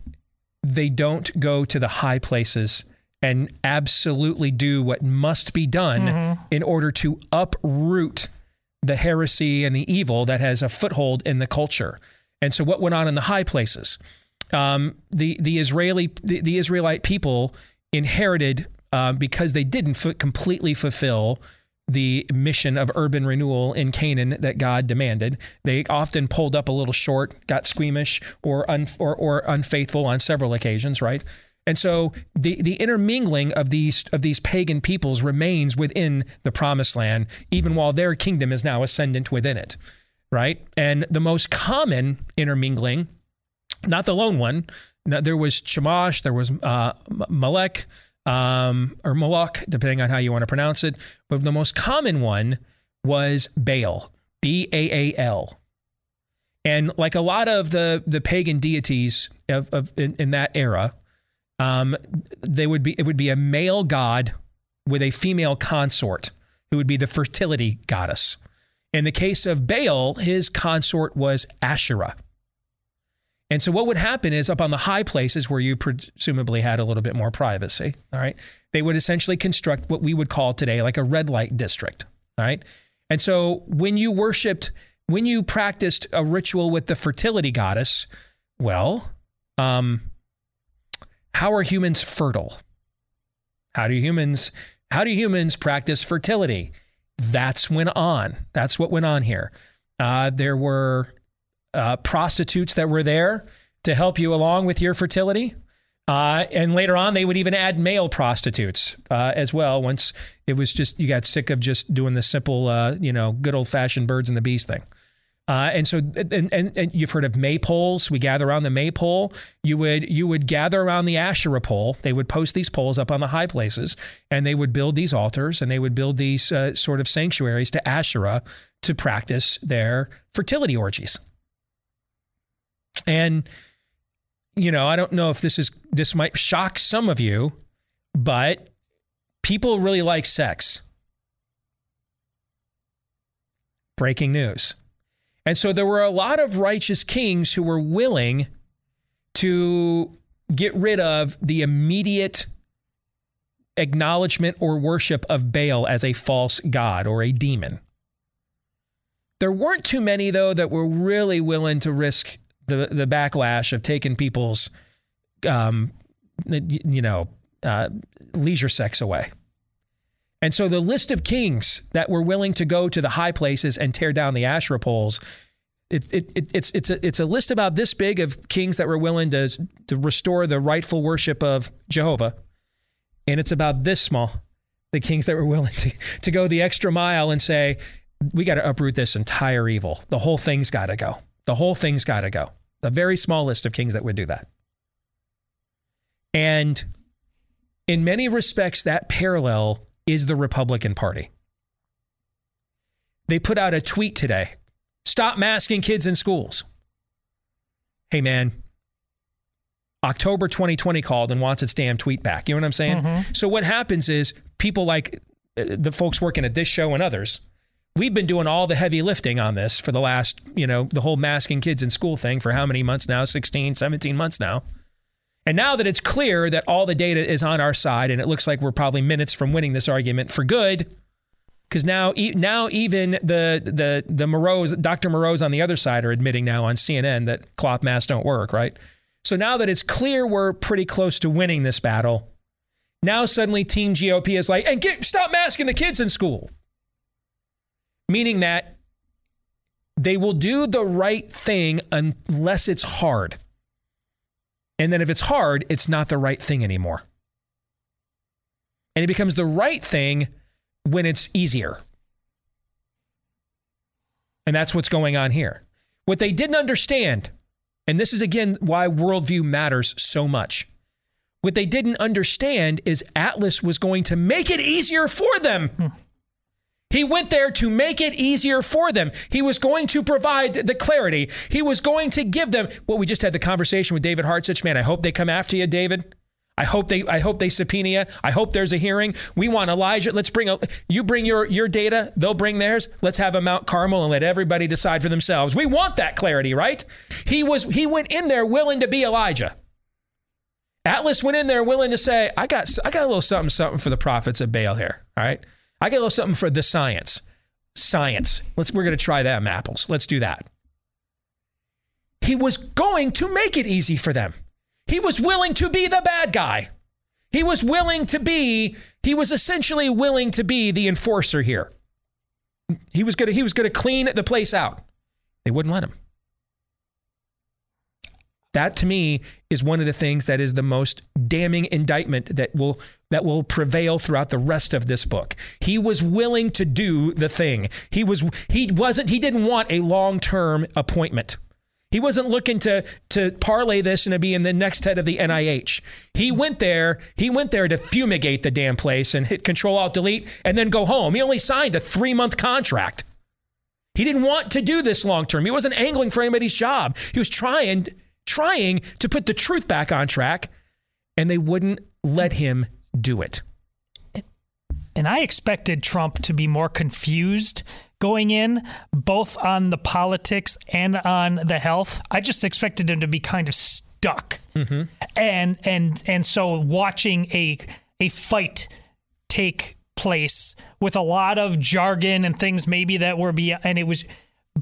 they don't go to the high places and absolutely do what must be done in order to uproot the heresy and the evil that has a foothold in the culture. And so, what went on in the high places? Um, the the Israeli the, the Israelite people inherited uh, because they didn't fu- completely fulfill the mission of urban renewal in Canaan that God demanded. They often pulled up a little short, got squeamish, or un, or, or unfaithful on several occasions, right? And so the the intermingling of these of these pagan peoples remains within the promised land, even while their kingdom is now ascendant within it, right? And the most common intermingling, not the lone one, there was Shamash, there was uh, Malek, um, or Moloch, depending on how you want to pronounce it. But the most common one was Baal, B A A L. And like a lot of the the pagan deities of, of in, in that era, um, they would be it would be a male god with a female consort who would be the fertility goddess. In the case of Baal, his consort was Asherah. And so what would happen is up on the high places where you presumably had a little bit more privacy, all right, they would essentially construct what we would call today like a red light district, all right? And so when you worshiped, when you practiced a ritual with the fertility goddess, well, um, how are humans fertile? How do humans how do humans practice fertility? That's went on. That's what went on here. Uh, there were uh, prostitutes that were there to help you along with your fertility. Uh, and later on, they would even add male prostitutes uh, as well. Once it was just you got sick of just doing the simple, uh, you know, good old fashioned birds and the bees thing. Uh, and so, and, and, and, you've heard of maypoles. We gather around the maypole. You would you would gather around the Asherah pole. They would post these poles up on the high places, and they would build these altars, and they would build these uh, sort of sanctuaries to Asherah to practice their fertility orgies. And you know, I don't know if this is this might shock some of you, but people really like sex. Breaking news. And so there were a lot of righteous kings who were willing to get rid of the immediate acknowledgement or worship of Baal as a false god or a demon. There weren't too many, though, that were really willing to risk the, the backlash of taking people's, um, you know, uh, leisure sex away. And so the list of kings that were willing to go to the high places and tear down the Asherah poles, it, it, it, it's, it's, a, it's a list about this big of kings that were willing to, to restore the rightful worship of Jehovah. And it's about this small, the kings that were willing to, to go the extra mile and say, we got to uproot this entire evil. The whole thing's got to go. The whole thing's got to go. A very small list of kings that would do that. And in many respects, that parallel is the Republican Party. They put out a tweet today stop masking kids in schools. Hey, man, October 2020 called and wants its damn tweet back. You know what I'm saying? Mm-hmm. So, what happens is people like uh, the folks working at this show and others, we've been doing all the heavy lifting on this for the last, you know, the whole masking kids in school thing for how many months now? 16, 17 months now. And now that it's clear that all the data is on our side, and it looks like we're probably minutes from winning this argument for good, because now now even the the the Moreau's, Dr. Moreau's on the other side are admitting now on CNN that cloth masks don't work, right? So now that it's clear we're pretty close to winning this battle, now suddenly Team GOP is like, and get stop masking the kids in school, meaning that they will do the right thing unless it's hard. And then if it's hard, it's not the right thing anymore. And it becomes the right thing when it's easier. And that's what's going on here. What they didn't understand, and this is again why worldview matters so much. What they didn't understand is Atlas was going to make it easier for them. Hmm. He went there to make it easier for them. He was going to provide the clarity. He was going to give them well, we just had the conversation with David Hartsuch. Man, I hope they come after you, David. I hope they I hope they subpoena you. I hope there's a hearing. We want Elijah. Let's bring a, you bring your your data, they'll bring theirs. Let's have a Mount Carmel and let everybody decide for themselves. We want that clarity, right? He was he went in there willing to be Elijah. Atlas went in there willing to say, I got I got a little something something for the prophets of Baal here. All right. I got a little something for the science. Science. Let's we're to try that, Apples. Let's do that. He was going to make it easy for them. He was willing to be the bad guy. He was willing to be he was essentially willing to be the enforcer here. He was to he was to clean the place out. They wouldn't let him. That to me is one of the things that is the most damning indictment that will that will prevail throughout the rest of this book. He was willing to do the thing. He was he wasn't he didn't want a long-term appointment. He wasn't looking to to parlay this into being the next head of the NIH. He went there. He went there to fumigate the damn place and hit Control Alt Delete and then go home. He only signed a three month contract. He didn't want to do this long term. He wasn't angling for anybody's job. He was trying trying to put the truth back on track, and they wouldn't let him do it. And I expected Trump to be more confused going in, both on the politics and on the health. I just expected him to be kind of stuck. Mm-hmm. And and and so watching a a fight take place with a lot of jargon and things maybe that were beyond and it was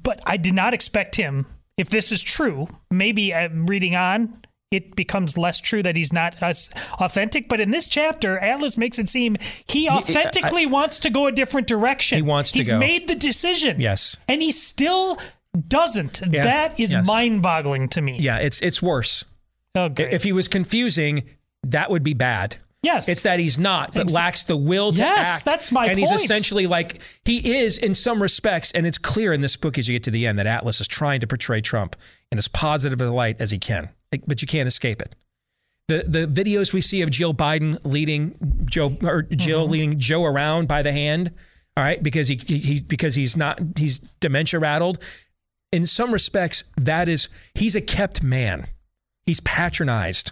but I did not expect him if this is true, maybe uh, reading on, it becomes less true that he's not authentic. But in this chapter, Atlas makes it seem he authentically he, I, wants to go a different direction. He wants to he's made the decision. Yes. And he still doesn't. Yeah. That is yes. mind boggling to me. Yeah, it's it's worse. Oh, great. If he was confusing, that would be bad. Yes. It's that he's not, but Ex- lacks the will to yes, act. that's my and point. he's essentially like, he is in some respects, and it's clear in this book as you get to the end that Atlas is trying to portray Trump in as positive a light as he can, but you can't escape it. The, the videos we see of Jill Biden leading Joe or Jill mm-hmm. leading Joe around by the hand, all right, because he, he because he's not he's dementia rattled. In some respects, that is he's a kept man. He's patronized.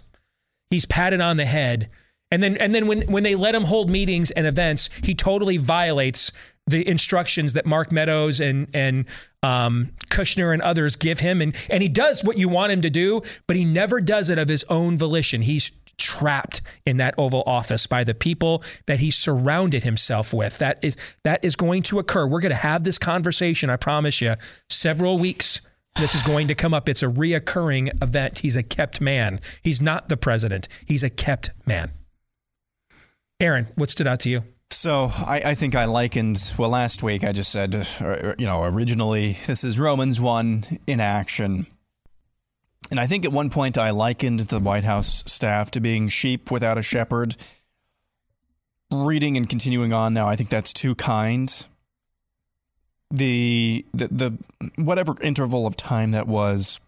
He's patted on the head and then and then when when they let him hold meetings and events, he totally violates the instructions that Mark Meadows and and um, Kushner and others give him, and and he does what you want him to do, but he never does it of his own volition. He's trapped in that Oval Office by the people that he surrounded himself with. That is that is going to occur. We're going to have this conversation. I promise you, several weeks. This is going to come up. It's a reoccurring event. He's a kept man. He's not the president. He's a kept man. Aaron, what stood out to you? So I, I, think I likened, well, last week I just said, uh, you know, originally this is Romans 1 in action. And I think at one point I likened the White House staff to being sheep without a shepherd. Reading and continuing on now, I think that's too kind. The, the, the whatever interval of time that was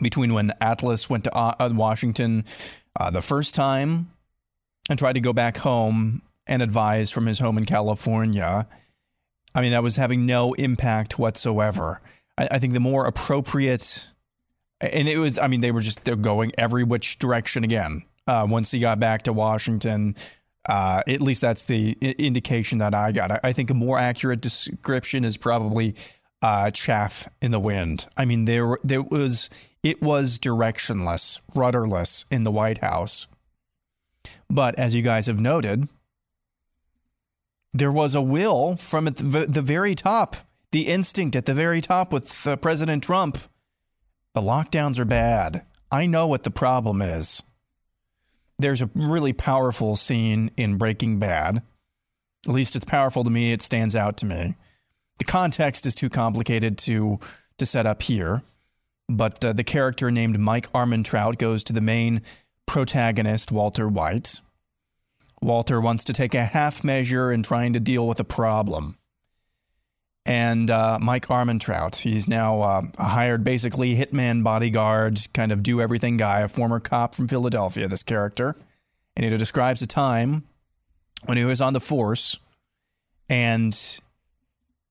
between when Atlas went to uh, Washington uh, the first time and tried to go back home and advise from his home in California. I mean, that was having no impact whatsoever. I, I think the more appropriate, and it was, I mean, they were just they're going every which direction again. Uh, once he got back to Washington, uh, at least that's the indication that I got. I, I think a more accurate description is probably uh, chaff in the wind. I mean, there there was it was directionless, rudderless in the White House. But as you guys have noted, there was a will from the, the very top, the instinct at the very top with uh, President Trump. The lockdowns are bad. I know what the problem is. There's a really powerful scene in Breaking Bad. At least it's powerful to me, it stands out to me. The context is too complicated to, to set up here, but uh, the character named Mike Ehrmantraut goes to the main protagonist, Walter White. Walter wants to take a half measure in trying to deal with a problem. And uh, Mike Ehrmantraut, he's now uh, a hired basically hitman bodyguard, kind of do everything guy, a former cop from Philadelphia, this character. And he describes a time when he was on the force and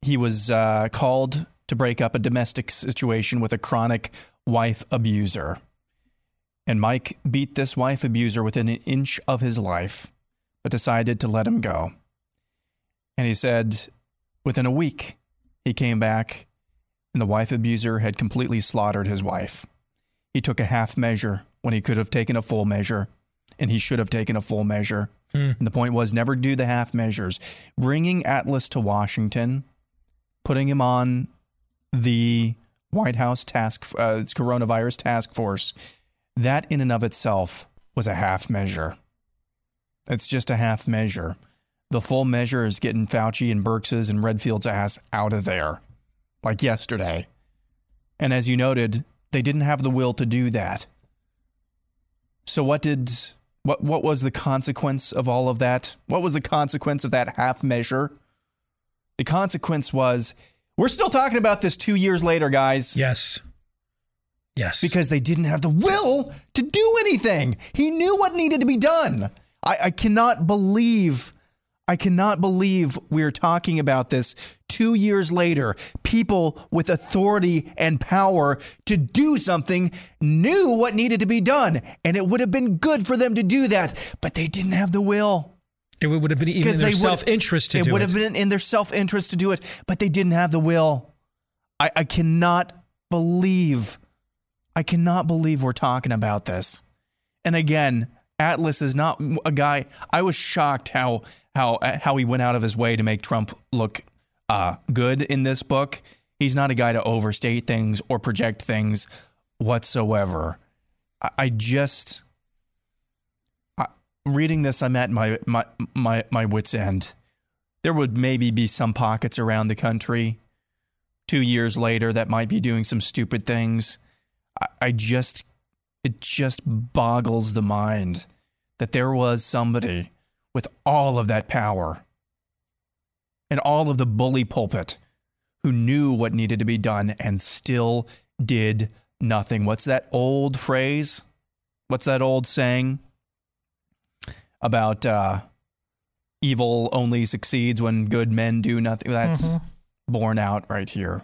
he was uh, called to break up a domestic situation with a chronic wife abuser. And Mike beat this wife abuser within an inch of his life, but decided to let him go. And he said within a week, he came back and the wife abuser had completely slaughtered his wife. He took a half measure when he could have taken a full measure, and he should have taken a full measure. Mm. And the point was never do the half measures. Bringing Atlas to Washington, putting him on the White House task, uh, coronavirus task force, that in and of itself was a half measure. It's just a half measure. The full measure is getting Fauci and Birx's and Redfield's ass out of there, like yesterday. And as you noted, they didn't have the will to do that. So what did what what was the consequence of all of that? What was the consequence of that half measure? The consequence was we're still talking about this 2 years later, guys. Yes. Yes. Because they didn't have the will to do anything. He knew what needed to be done. I, I cannot believe, I cannot believe we're talking about this two years later. People with authority and power to do something knew what needed to be done, and it would have been good for them to do that, but they didn't have the will. It would have been even in their self interest to it do would it. Would have been in their self interest to do it, but they didn't have the will. I, I cannot believe, I cannot believe we're talking about this. And again, Atlas is not a guy. I was shocked how how how he went out of his way to make Trump look uh, good in this book. He's not a guy to overstate things or project things whatsoever. I, I just I, reading this, I'm at my my my my wits end. There would maybe be some pockets around the country two years later that might be doing some stupid things. I, I just it just boggles the mind that there was somebody with all of that power and all of the bully pulpit who knew what needed to be done and still did nothing. What's that old phrase? What's that old saying about uh, evil only succeeds when good men do nothing? That's Mhm. borne out right here.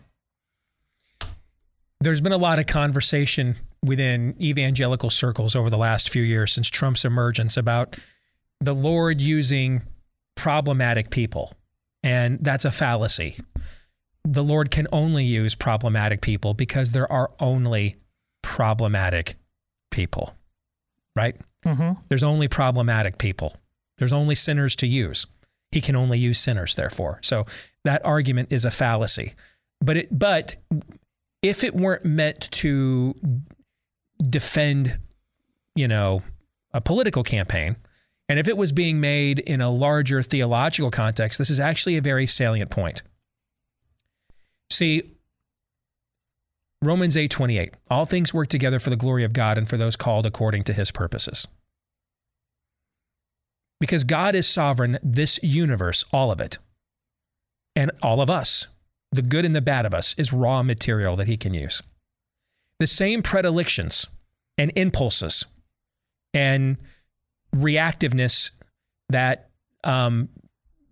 There's been a lot of conversation within evangelical circles over the last few years since Trump's emergence about the Lord using problematic people. And that's a fallacy. The Lord can only use problematic people because there are only problematic people, right? Mm-hmm. There's only problematic people. There's only sinners to use. He can only use sinners, therefore. So that argument is a fallacy. But it, but if it weren't meant to defend, you know, a political campaign, and if it was being made in a larger theological context, this is actually a very salient point. See, Romans 8:28, all things work together for the glory of God and for those called according to his purposes. Because God is sovereign, this universe, all of it, and all of us, the good and the bad of us, is raw material that he can use. The same predilections and impulses and reactiveness that um,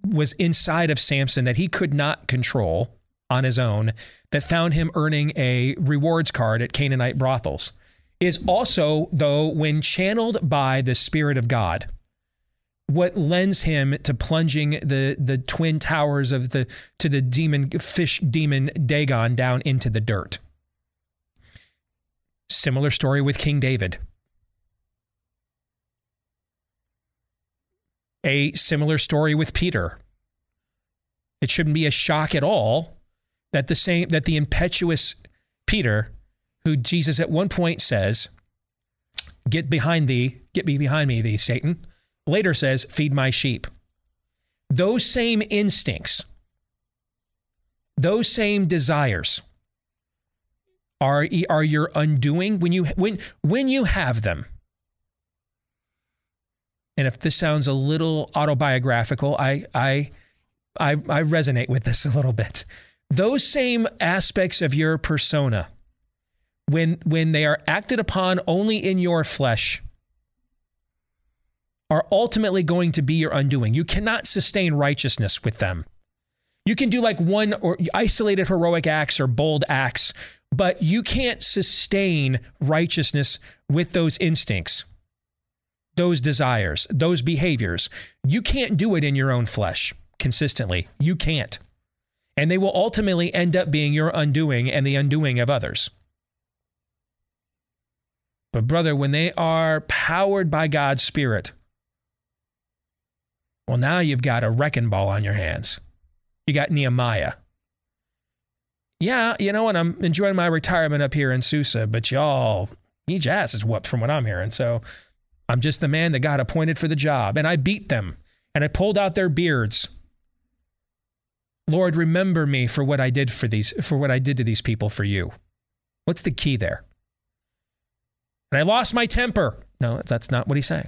was inside of Samson that he could not control on his own, that found him earning a rewards card at Canaanite brothels, is also, though, when channeled by the Spirit of God, what lends him to plunging the the twin towers of the to the demon fish demon Dagon down into the dirt. Similar story with King David. A similar story with Peter. It shouldn't be a shock at all that the same that the impetuous Peter, who Jesus at one point says, "Get behind thee, get me behind me, thee Satan." later says, Feed my sheep. Those same instincts, those same desires are, are your undoing when you, when, when you have them. And if this sounds a little autobiographical, I, I, I, I resonate with this a little bit. Those same aspects of your persona, when, when they are acted upon only in your flesh, are ultimately going to be your undoing. You cannot sustain righteousness with them. You can do like one or isolated heroic acts or bold acts, but you can't sustain righteousness with those instincts, those desires, those behaviors. You can't do it in your own flesh consistently. You can't. And they will ultimately end up being your undoing and the undoing of others. But, brother, when they are powered by God's Spirit, well, now you've got a wrecking ball on your hands. You got Nehemiah. Yeah, you know what? I'm enjoying my retirement up here in Susa, but y'all, each ass is whooped from what I'm hearing. So I'm just the man that got appointed for the job. And I beat them and I pulled out their beards. Lord, remember me for what I did for these, for what I did to these people for you. What's the key there? And I lost my temper. No, that's not what he's saying.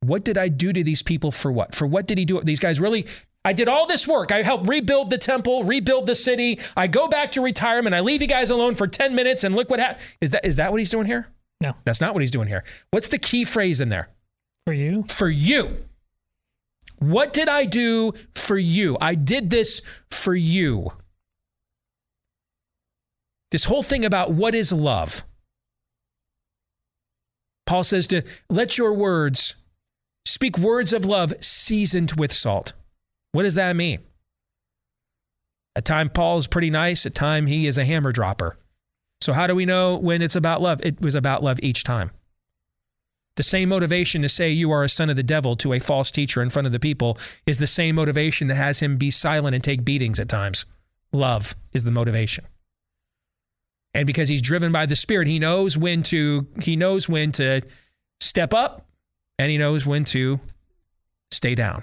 What did I do to these people for what? For what did he do? These guys really, I did all this work. I helped rebuild the temple, rebuild the city. I go back to retirement. I leave you guys alone for 10 minutes and look what happened. Is that is that what he's doing here? No. That's not what he's doing here. What's the key phrase in there? For you? For you. What did I do for you? I did this for you. This whole thing about what is love. Paul says to let your words speak words of love seasoned with salt. What does that mean? At time Paul is pretty nice, at time he is a hammer dropper. So how do we know when it's about love? It was about love each time. The same motivation to say you are a son of the devil to a false teacher in front of the people is the same motivation that has him be silent and take beatings at times. Love is the motivation. And because he's driven by the spirit, he knows when to he knows when to step up and he knows when to stay down.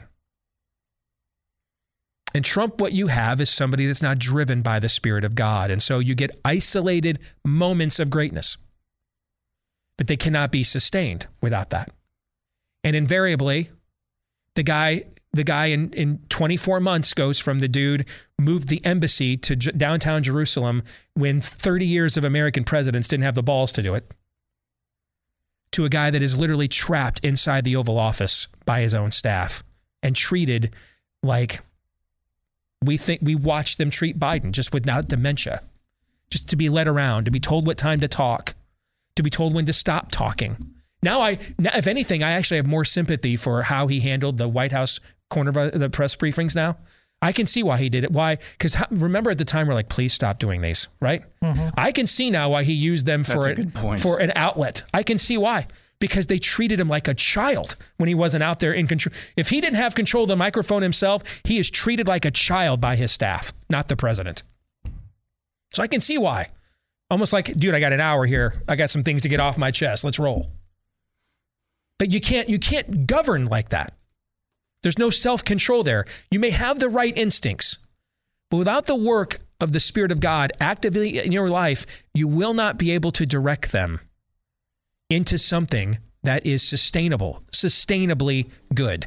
And Trump, what you have is somebody that's not driven by the Spirit of God. And so you get isolated moments of greatness, but they cannot be sustained without that. And invariably, the guy, the guy in, in 24 months goes from the dude moved the embassy to J- downtown Jerusalem when 30 years of American presidents didn't have the balls to do it to a guy that is literally trapped inside the Oval Office by his own staff and treated like we think we watched them treat Biden just without dementia, just to be led around, to be told what time to talk, to be told when to stop talking. Now, I, now, if anything, I actually have more sympathy for how he handled the White House corner of the press briefings now. I can see why he did it. Why? Because remember at the time we're like, please stop doing these, right? Mm-hmm. I can see now why he used them for a, a for an outlet. I can see why because they treated him like a child when he wasn't out there in control. If he didn't have control of the microphone himself, he is treated like a child by his staff, not the president. So I can see why. Almost like, dude, I got an hour here. I got some things to get off my chest. Let's roll. But you can't you can't govern like that. There's no self-control there. You may have the right instincts, but without the work of the Spirit of God actively in your life, you will not be able to direct them into something that is sustainable, sustainably good.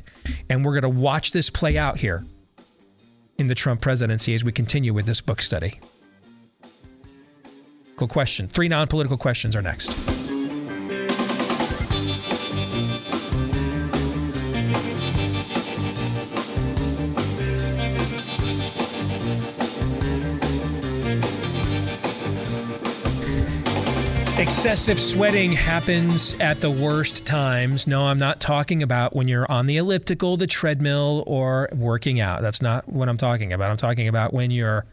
And we're going to watch this play out here in the Trump presidency as we continue with this book study. Cool question. Three non political questions are next. Excessive sweating happens at the worst times. No, I'm not talking about when you're on the elliptical, the treadmill, or working out. That's not what I'm talking about. I'm talking about when you're,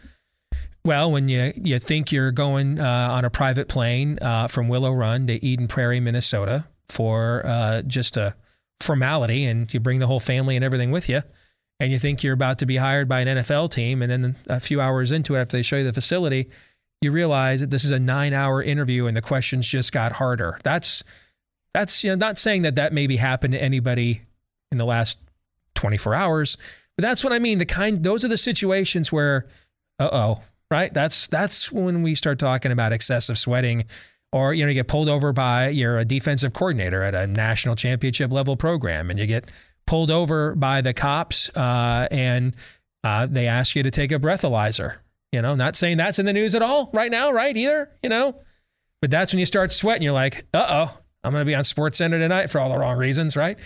well, when you, you think you're going uh, on a private plane uh, from Willow Run to Eden Prairie, Minnesota for uh, just a formality, and you bring the whole family and everything with you, and you think you're about to be hired by an NFL team, and then a few hours into it, after they show you the facility, you realize that this is a nine hour interview and the questions just got harder. That's, that's, you know, not saying that that maybe happened to anybody in the last 24 hours, but that's what I mean. The kind, those are the situations where, uh oh, right? That's, that's when we start talking about excessive sweating or, you know, you get pulled over by, you're a defensive coordinator at a national championship level program and you get pulled over by the cops uh, and uh, they ask you to take a breathalyzer you know, not saying that's in the news at all right now, right? Either, you know, but that's when you start sweating. You're like, uh oh, I'm going to be on Sports Center tonight for all the wrong reasons, right?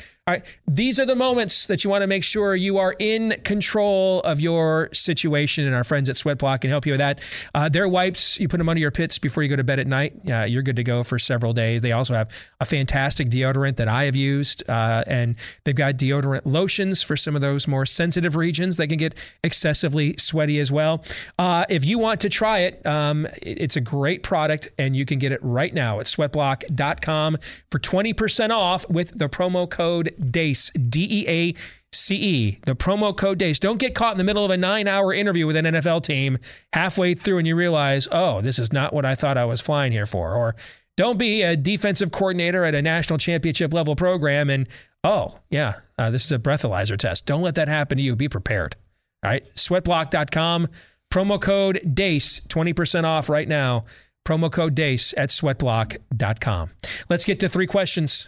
These are the moments that you want to make sure you are in control of your situation. And our friends at Sweatblock can help you with that. Uh, their wipes, you put them under your pits before you go to bed at night. Uh, you're good to go for several days. They also have a fantastic deodorant that I have used. Uh, and they've got deodorant lotions for some of those more sensitive regions that can get excessively sweaty as well. Uh, if you want to try it, um, it's a great product and you can get it right now at sweatblock.com for 20% off with the promo code DEACE, D E A C E, the promo code DEACE. Don't get caught in the middle of a nine hour interview with an NFL team halfway through and you realize, oh, this is not what I thought I was flying here for. Or don't be a defensive coordinator at a national championship level program and, oh, yeah, uh, this is a breathalyzer test. Don't let that happen to you. Be prepared. All right, sweatblock.com, promo code DEACE, 20% off right now. Promo code DEACE at sweatblock.com. Let's get to three questions.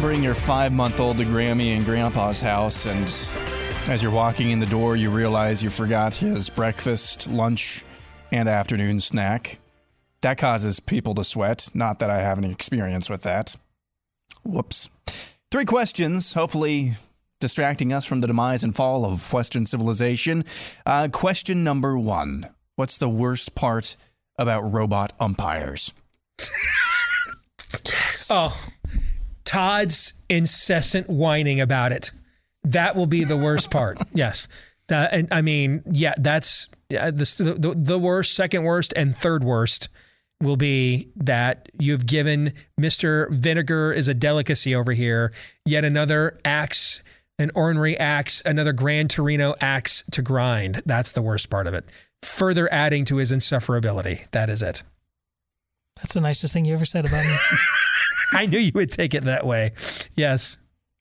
bring your five month old to Grammy and Grandpa's house, and as you're walking in the door, you realize you forgot his breakfast, lunch, and afternoon snack. That causes people to sweat. Not that I have any experience with that. Whoops. Three questions, hopefully distracting us from the demise and fall of Western civilization. Uh, question number one What's the worst part about robot umpires? [LAUGHS] Oh, Todd's incessant whining about it. That will be the worst part. [LAUGHS] yes. Uh, and I mean, yeah, that's the, the the worst, second worst, and third worst will be that you've given Mr. Vinegar is a delicacy over here yet another axe, an ornery axe, another Gran Torino axe to grind. That's the worst part of it. Further adding to his insufferability. That is it. That's the nicest thing you ever said about me. [LAUGHS] [LAUGHS] I knew you would take it that way. Yes.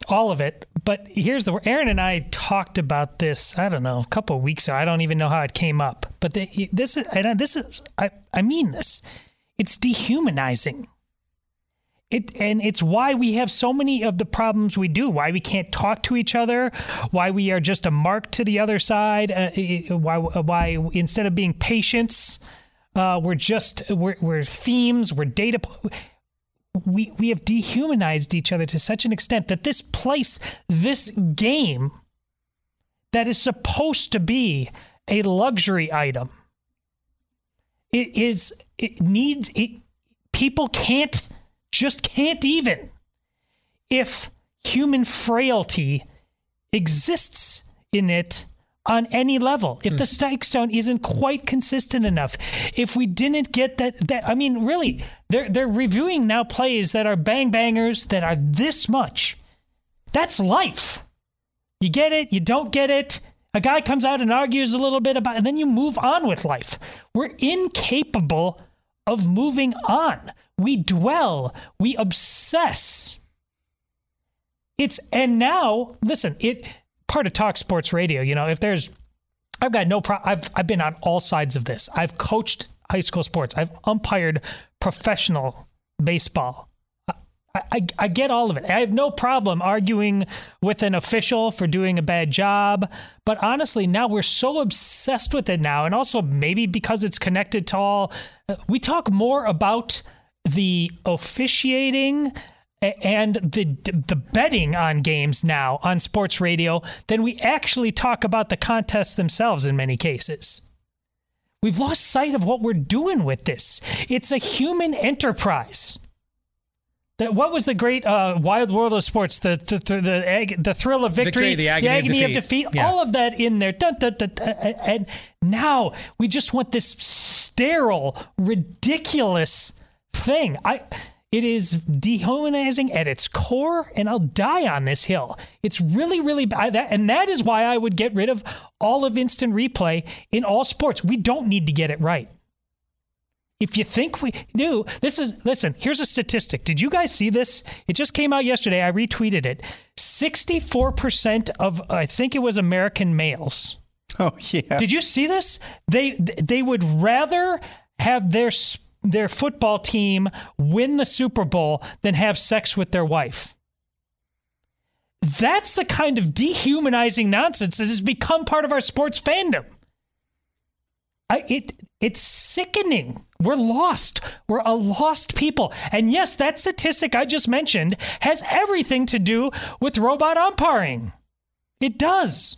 All of it. But here's the Aaron and I talked about this, I don't know, a couple of weeks ago. I don't even know how it came up. But the, this is and this is I, I mean this. It's dehumanizing. It, and it's why we have so many of the problems we do. Why we can't talk to each other. Why we are just a mark to the other side. Uh, why why instead of being patients, uh, we're just we're, we're themes. We're data. We we have dehumanized each other to such an extent that this place, this game, that is supposed to be a luxury item, it is it needs it. People can't just can't even if human frailty exists in it on any level. If hmm. the strike zone isn't quite consistent enough, if we didn't get that, that I mean, really, they're they're reviewing now plays that are bang bangers that are this much. That's life. You get it, you don't get it. A guy comes out and argues a little bit about, and then you move on with life. We're incapable of moving on. We dwell, we obsess. It's and now listen, it part of Talk Sports Radio. You know, if there's, I've got no problem. I've I've been on all sides of this. I've coached high school sports. I've umpired professional baseball. I, I, I get all of it. I have no problem arguing with an official for doing a bad job. But honestly, now we're so obsessed with it now. And also, maybe because it's connected to all, uh, we talk more about the officiating and the the betting on games now on sports radio than we actually talk about the contests themselves in many cases. We've lost sight of what we're doing with this. It's a human enterprise. That what was the great uh, wild world of sports? The the the, the, ag- the thrill of victory, Victory, the agony of of defeat. defeat. Yeah. All of that in there. Dun, dun, dun, dun, and now we just want this sterile, ridiculous thing. I. It is dehumanizing at its core, and I'll die on this hill. It's really, really bad. That, and that is why I would get rid of all of instant replay in all sports. We don't need to get it right. If you think we do, this is, listen, here's a statistic. Did you guys see this? It just came out yesterday. I retweeted it. 64% of, I think it was American males. [LAUGHS] Oh, yeah. Did you see this? They, they would rather have their their football team win the Super Bowl than have sex with their wife. That's the kind of dehumanizing nonsense that has become part of our sports fandom. I, it it's sickening. We're lost. We're a lost people. And yes, that statistic I just mentioned has everything to do with robot umpiring. It does.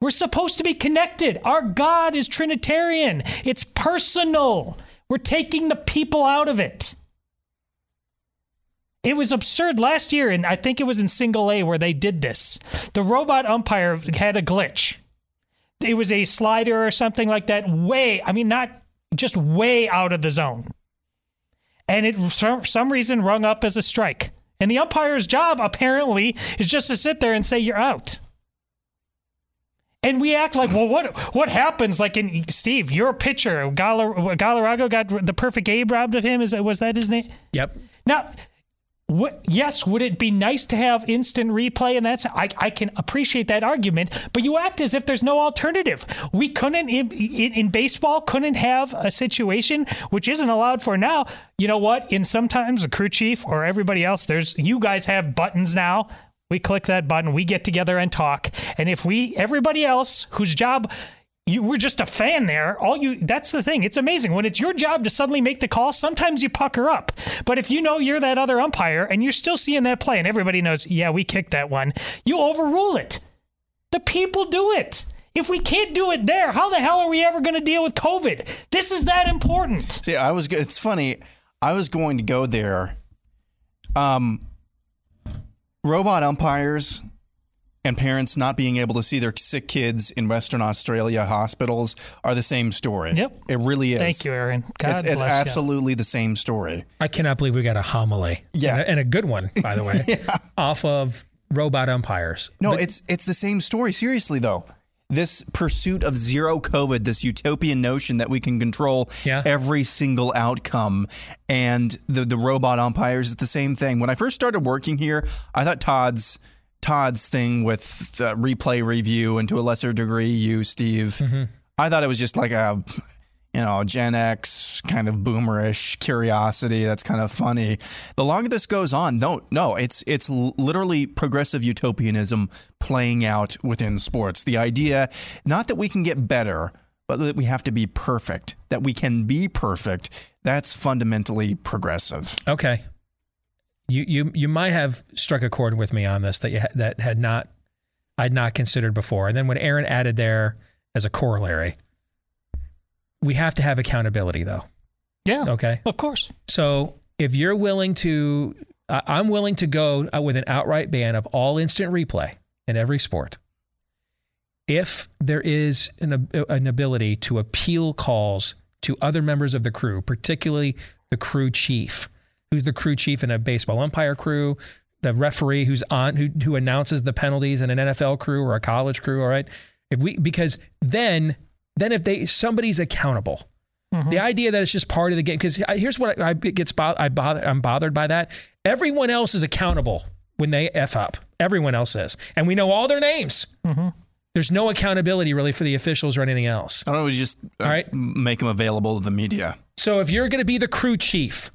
We're supposed to be connected. Our God is Trinitarian, it's personal. We're taking the people out of it. It was absurd last year, and I think it was in single A where they did this. The robot umpire had a glitch. It was a slider or something like that, way, I mean, not just way out of the zone. And it, for some reason, rung up as a strike. And the umpire's job apparently is just to sit there and say you're out. And we act like, well, what what happens? Like in Steve, you're a pitcher. Galar- Galarraga got the perfect game robbed of him. Is that was that his name? Yep. Now, what, yes, would it be nice to have instant replay? And that's I, I can appreciate that argument, but you act as if there's no alternative. We couldn't in, in, in baseball couldn't have a situation which isn't allowed for now. You know what? In sometimes the crew chief or everybody else, there's you guys have buttons now. We click that button, we get together and talk. And if we everybody else whose job you were just a fan there. All you that's the thing. It's amazing when it's your job to suddenly make the call. Sometimes you pucker up, but if you know you're that other umpire and you're still seeing that play, and everybody knows, yeah, we kicked that one, you overrule it. The people do it. If we can't do it there, how the hell are we ever going to deal with COVID? This is that important. See, I was. It's funny. I was going to go there. Um, robot umpires and parents not being able to see their sick kids in Western Australia hospitals are the same story. Yep. It really is. Thank you, Aaron. God it's it's bless you. absolutely the same story. I cannot believe we got a homily. Yeah. And a, and a good one, by the way, [LAUGHS] yeah. off of robot umpires. No, it's it's the same story. Seriously though. This pursuit of zero COVID, this utopian notion that we can control every single outcome, and the the robot umpires, it's the same thing. When I first started working here, I thought Todd's Todd's thing with the replay review, and to a lesser degree, you, Steve. Mm-hmm. I thought it was just like a, you know, Gen X kind of boomerish curiosity. That's kind of funny. The longer this goes on, no, no, it's it's literally progressive utopianism playing out within sports. The idea, not that we can get better, but that we have to be perfect. That we can be perfect. That's fundamentally progressive. Okay. You you you might have struck a chord with me on this that you ha- that had not I'd not considered before. And then when Aaron added there as a corollary, we have to have accountability though. Yeah. Okay. Of course. So if you're willing to, I'm willing to go uh, with an outright ban of all instant replay in every sport. If there is an, an ability to appeal calls to other members of the crew, particularly the crew chief, who's the crew chief in a baseball umpire crew, the referee who's on who who announces the penalties in an NFL crew or a college crew, all right? If we because then then if they somebody's accountable. The idea that it's just part of the game because here's what I, I gets bo- I bother I'm bothered by that. Everyone else is accountable when they f up. Everyone else is, and we know all their names. There's no accountability really for the officials or anything else. I don't know, just uh, All right. make them available to the media. So if you're going to be the crew chief,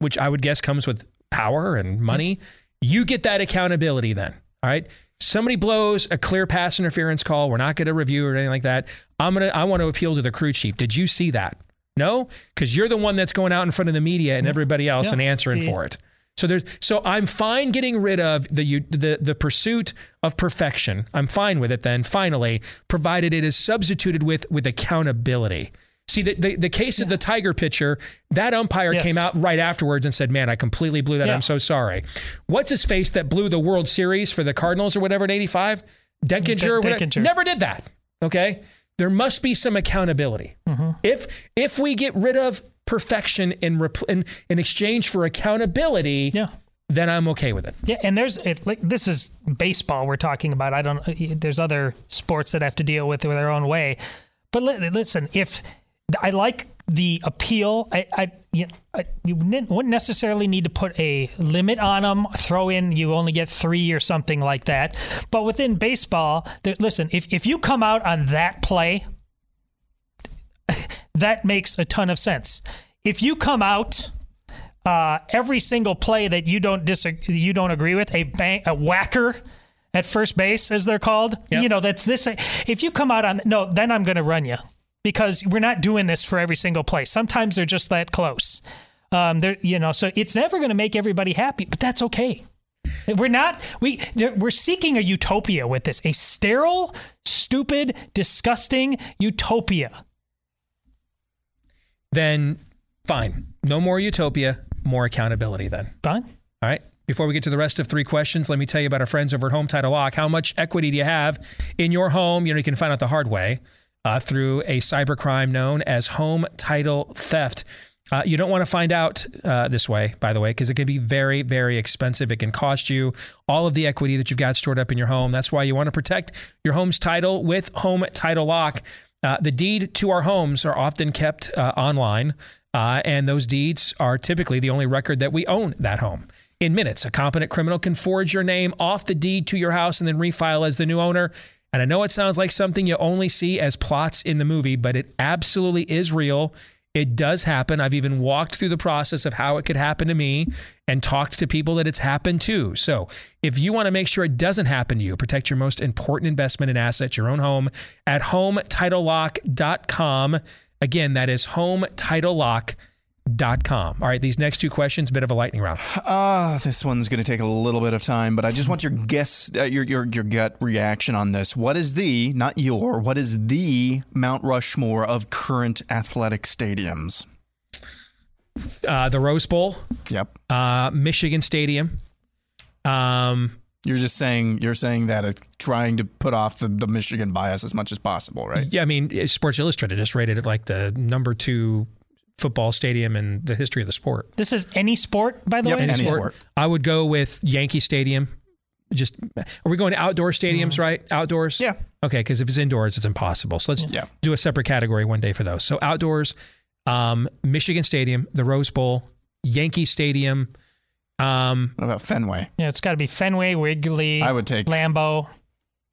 which I would guess comes with power and money, you get that accountability then. All right. Somebody blows a clear pass interference call. We're not going to review or anything like that. I'm gonna. I want to appeal to the crew chief. Did you see that? No, because you're the one that's going out in front of the media and everybody else Yeah, and answering see. for it. So there's. So I'm fine getting rid of the you- the the pursuit of perfection. I'm fine with it then. Finally, provided it is substituted with with accountability. See the the, the case of the Tiger pitcher. That umpire Yes. came out right afterwards and said, "Man, I completely blew that. Yeah. I'm so sorry." What's his face that blew the World Series for the Cardinals or whatever in '85? Denkinger. whatever. Denkinger. Never did that. Okay, there must be some accountability. Mm-hmm. If if we get rid of perfection in repl- in, in exchange for accountability, Yeah. then I'm okay with it. Yeah, and there's it, like this is baseball we're talking about. I don't. There's other sports that have to deal with it their own way. But li- listen, if I like the appeal, I, I, you, I you wouldn't necessarily need to put a limit on them. Throw in you only get three or something like that. But within baseball, there, listen, if if you come out on that play, [LAUGHS] that makes a ton of sense. If you come out uh, every single play that you don't disagree, you don't agree with, a bang, a whacker at first base, as they're called, you know, that's this. If you come out on no, then I'm going to run you because we're not doing this for every single play. Sometimes they're just that close. Um, they're, you know, so it's never going to make everybody happy, but that's okay. We're not we we're seeking a utopia with this, a sterile, stupid, disgusting utopia. Then fine, no more utopia, more accountability. Then Fine. All right. Before we get to the rest of three questions, let me tell you about our friends over at Home Title Lock. How much equity do you have in your home? You know, you can find out the hard way uh, through a cybercrime known as home title theft. Uh, you don't want to find out uh, this way, by the way, because it can be very, very expensive. It can cost you all of the equity that you've got stored up in your home. That's why you want to protect your home's title with Home Title Lock. Uh, the deed to our homes are often kept uh, online, uh, and those deeds are typically the only record that we own that home. In minutes, a competent criminal can forge your name off the deed to your house and then refile as the new owner. And I know it sounds like something you only see as plots in the movie, but it absolutely is real. It does happen. I've even walked through the process of how it could happen to me and talked to people that it's happened to. So, if you want to make sure it doesn't happen to you, protect your most important investment and asset, your own home, at hometitlelock.com. Again, that is hometitlelock.com. All right, these next two questions—a bit of a lightning round. Ah, this one's going to take a little bit of time, but I just want your guess, uh, your your your gut reaction on this. What is the, not your, what is the Mount Rushmore of current athletic stadiums? Uh, the Rose Bowl. Yep. Uh, Michigan Stadium. Um, you're just saying you're saying that it's trying to put off the, the Michigan bias as much as possible, right? Yeah, I mean, Sports Illustrated just rated it like the number two football stadium in the history of the sport. This is any sport, by the Yep, way. any sport. I would go with Yankee Stadium. Just are we going to outdoor stadiums, right? Outdoors. Yeah. Okay, because if it's indoors, it's impossible. So let's Yeah. do a separate category one day for those. So outdoors, um, Michigan Stadium, the Rose Bowl, Yankee Stadium. Um, What about Fenway? Yeah, it's got to be Fenway, Wrigley. I would take- Lambeau.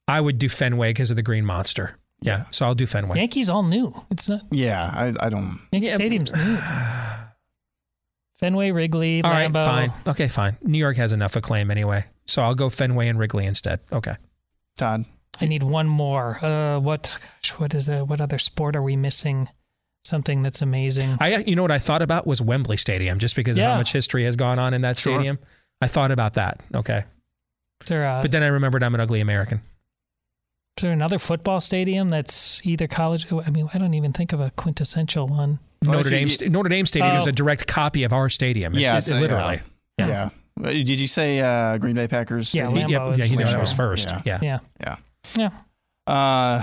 I would do Fenway because of the Green Monster. Yeah, so I'll do Fenway. Yankees all new. It's not Yeah, I, I don't. Yankee Yeah, Stadium's new. Fenway, Wrigley, All right, Lambeau. fine. Okay, fine. New York has enough acclaim anyway, so I'll go Fenway and Wrigley instead. Okay. Todd. I need one more. Uh, what? Gosh, what is the? What other sport are we missing? Something that's amazing. I, you know what I thought about was Wembley Stadium, just because of how much history has gone on in that Sure. stadium. I thought about that. Okay, Is there, a, but then I remembered I'm an ugly American. Is there another football stadium that's either college? I mean, I don't even think of a quintessential one. Notre Dame, y- Notre Dame Stadium is Oh. a direct copy of our stadium. Yeah, it- so, literally. Yeah. Yeah. Uh, Did you say uh, Green Bay Packers? Yeah, Stadium? He- Lambeau yeah, yeah, you know that was first. Yeah. Yeah. Yeah. Yeah. Yeah. Uh,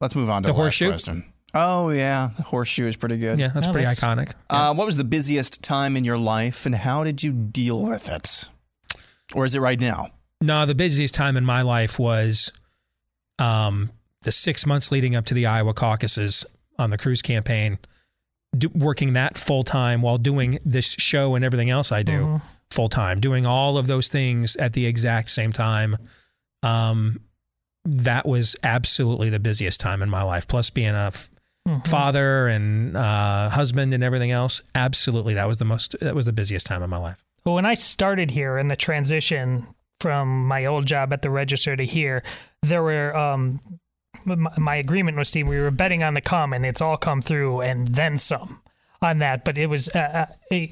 let's move on to The the, horseshoe? question. Oh yeah, the horseshoe is pretty good. Yeah, that's Oh, pretty that's- iconic. Uh, what was the busiest time in your life, and how did you deal with it? Or is it right now? No, the busiest time in my life was um, the six months leading up to the Iowa caucuses on the Cruz campaign, do, working that full time while doing this show and everything else I do Mhm. full time, doing all of those things at the exact same time. Um, that was absolutely the busiest time in my life. Plus, being a f- Mhm. father and uh, husband and everything else, absolutely that was the most. That was the busiest time in my life. Well, when I started here in the transition from my old job at the register to here, there were um, my, agreement with Steve. We were betting on the come, and it's all come through, and then some on that. But it was uh, uh,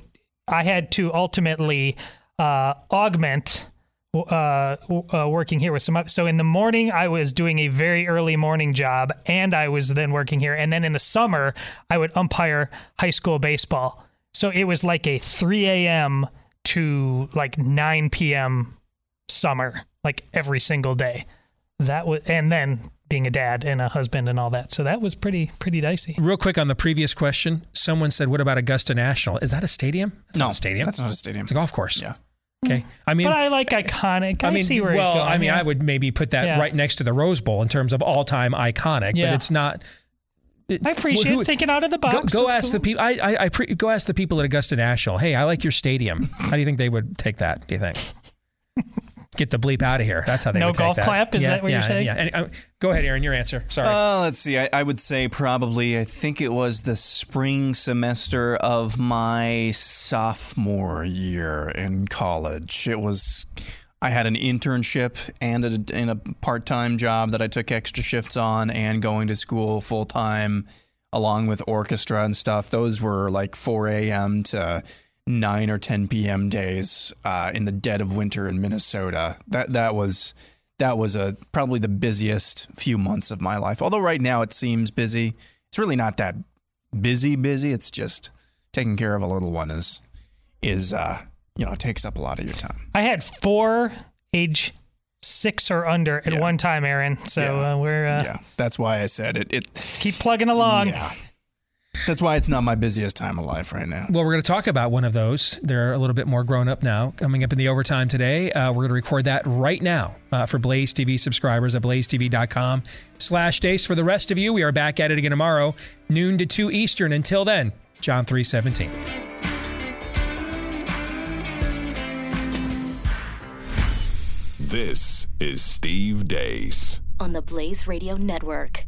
had to ultimately uh, augment. Uh, uh, working here with some other, so in the morning I was doing a very early morning job, and I was then working here, and then in the summer I would umpire high school baseball. So it was like a 3 a.m. to like 9 p.m. summer, like every single day. That was, and then being a dad and a husband and all that. So that was pretty pretty dicey. Real quick on the previous question, someone said, "What about Augusta National? Is that a stadium? That's no, not a stadium. That's not a stadium. it's a golf course. Yeah. Okay. I mean, but I like eh, iconic. I, I mean, see where well, he's going. I mean, yeah. I would maybe put that Yeah. right next to the Rose Bowl in terms of all-time iconic, Yeah. but it's not. it- I appreciate who- thinking out of the box. go That's ask the people. I, I, I pre, go ask the people at Augusta National. Hey, I like your stadium. [LAUGHS] How do you think they would take that? Do you think? [LAUGHS] Get the bleep out of here. That's how they No would take golf that. clap? Is Yeah, that what you're saying? Yeah. And, uh, go ahead, Aaron. Your answer. Sorry. Uh, let's see. I, I would say probably, I think it was the spring semester of my sophomore year in college. It was, I had an internship and a, and a part time job that I took extra shifts on and going to school full time along with orchestra and stuff. Those were like 4 a.m. to 9 or 10 p.m. days uh, in the dead of winter in Minnesota. That, that was that was a probably the busiest few months of my life. Although right now it seems busy, it's really not that busy. Busy. It's just taking care of a little one is is uh, you know takes up a lot of your time. I had four age six or under at Yeah. one time, Aaron. So Yeah. uh, we're uh, yeah, that's why I said it. It keep plugging along. yeah. That's why it's not my busiest time of life right now. Well, we're going to talk about one of those. They're a little bit more grown up now. Coming up in the overtime today, uh, we're going to record that right now uh, for Blaze TV subscribers at blazetv.com slash deace. For the rest of you, we are back at it again tomorrow, noon to 2 Eastern. Until then, John 317. This is Steve Deace on the Blaze Radio Network.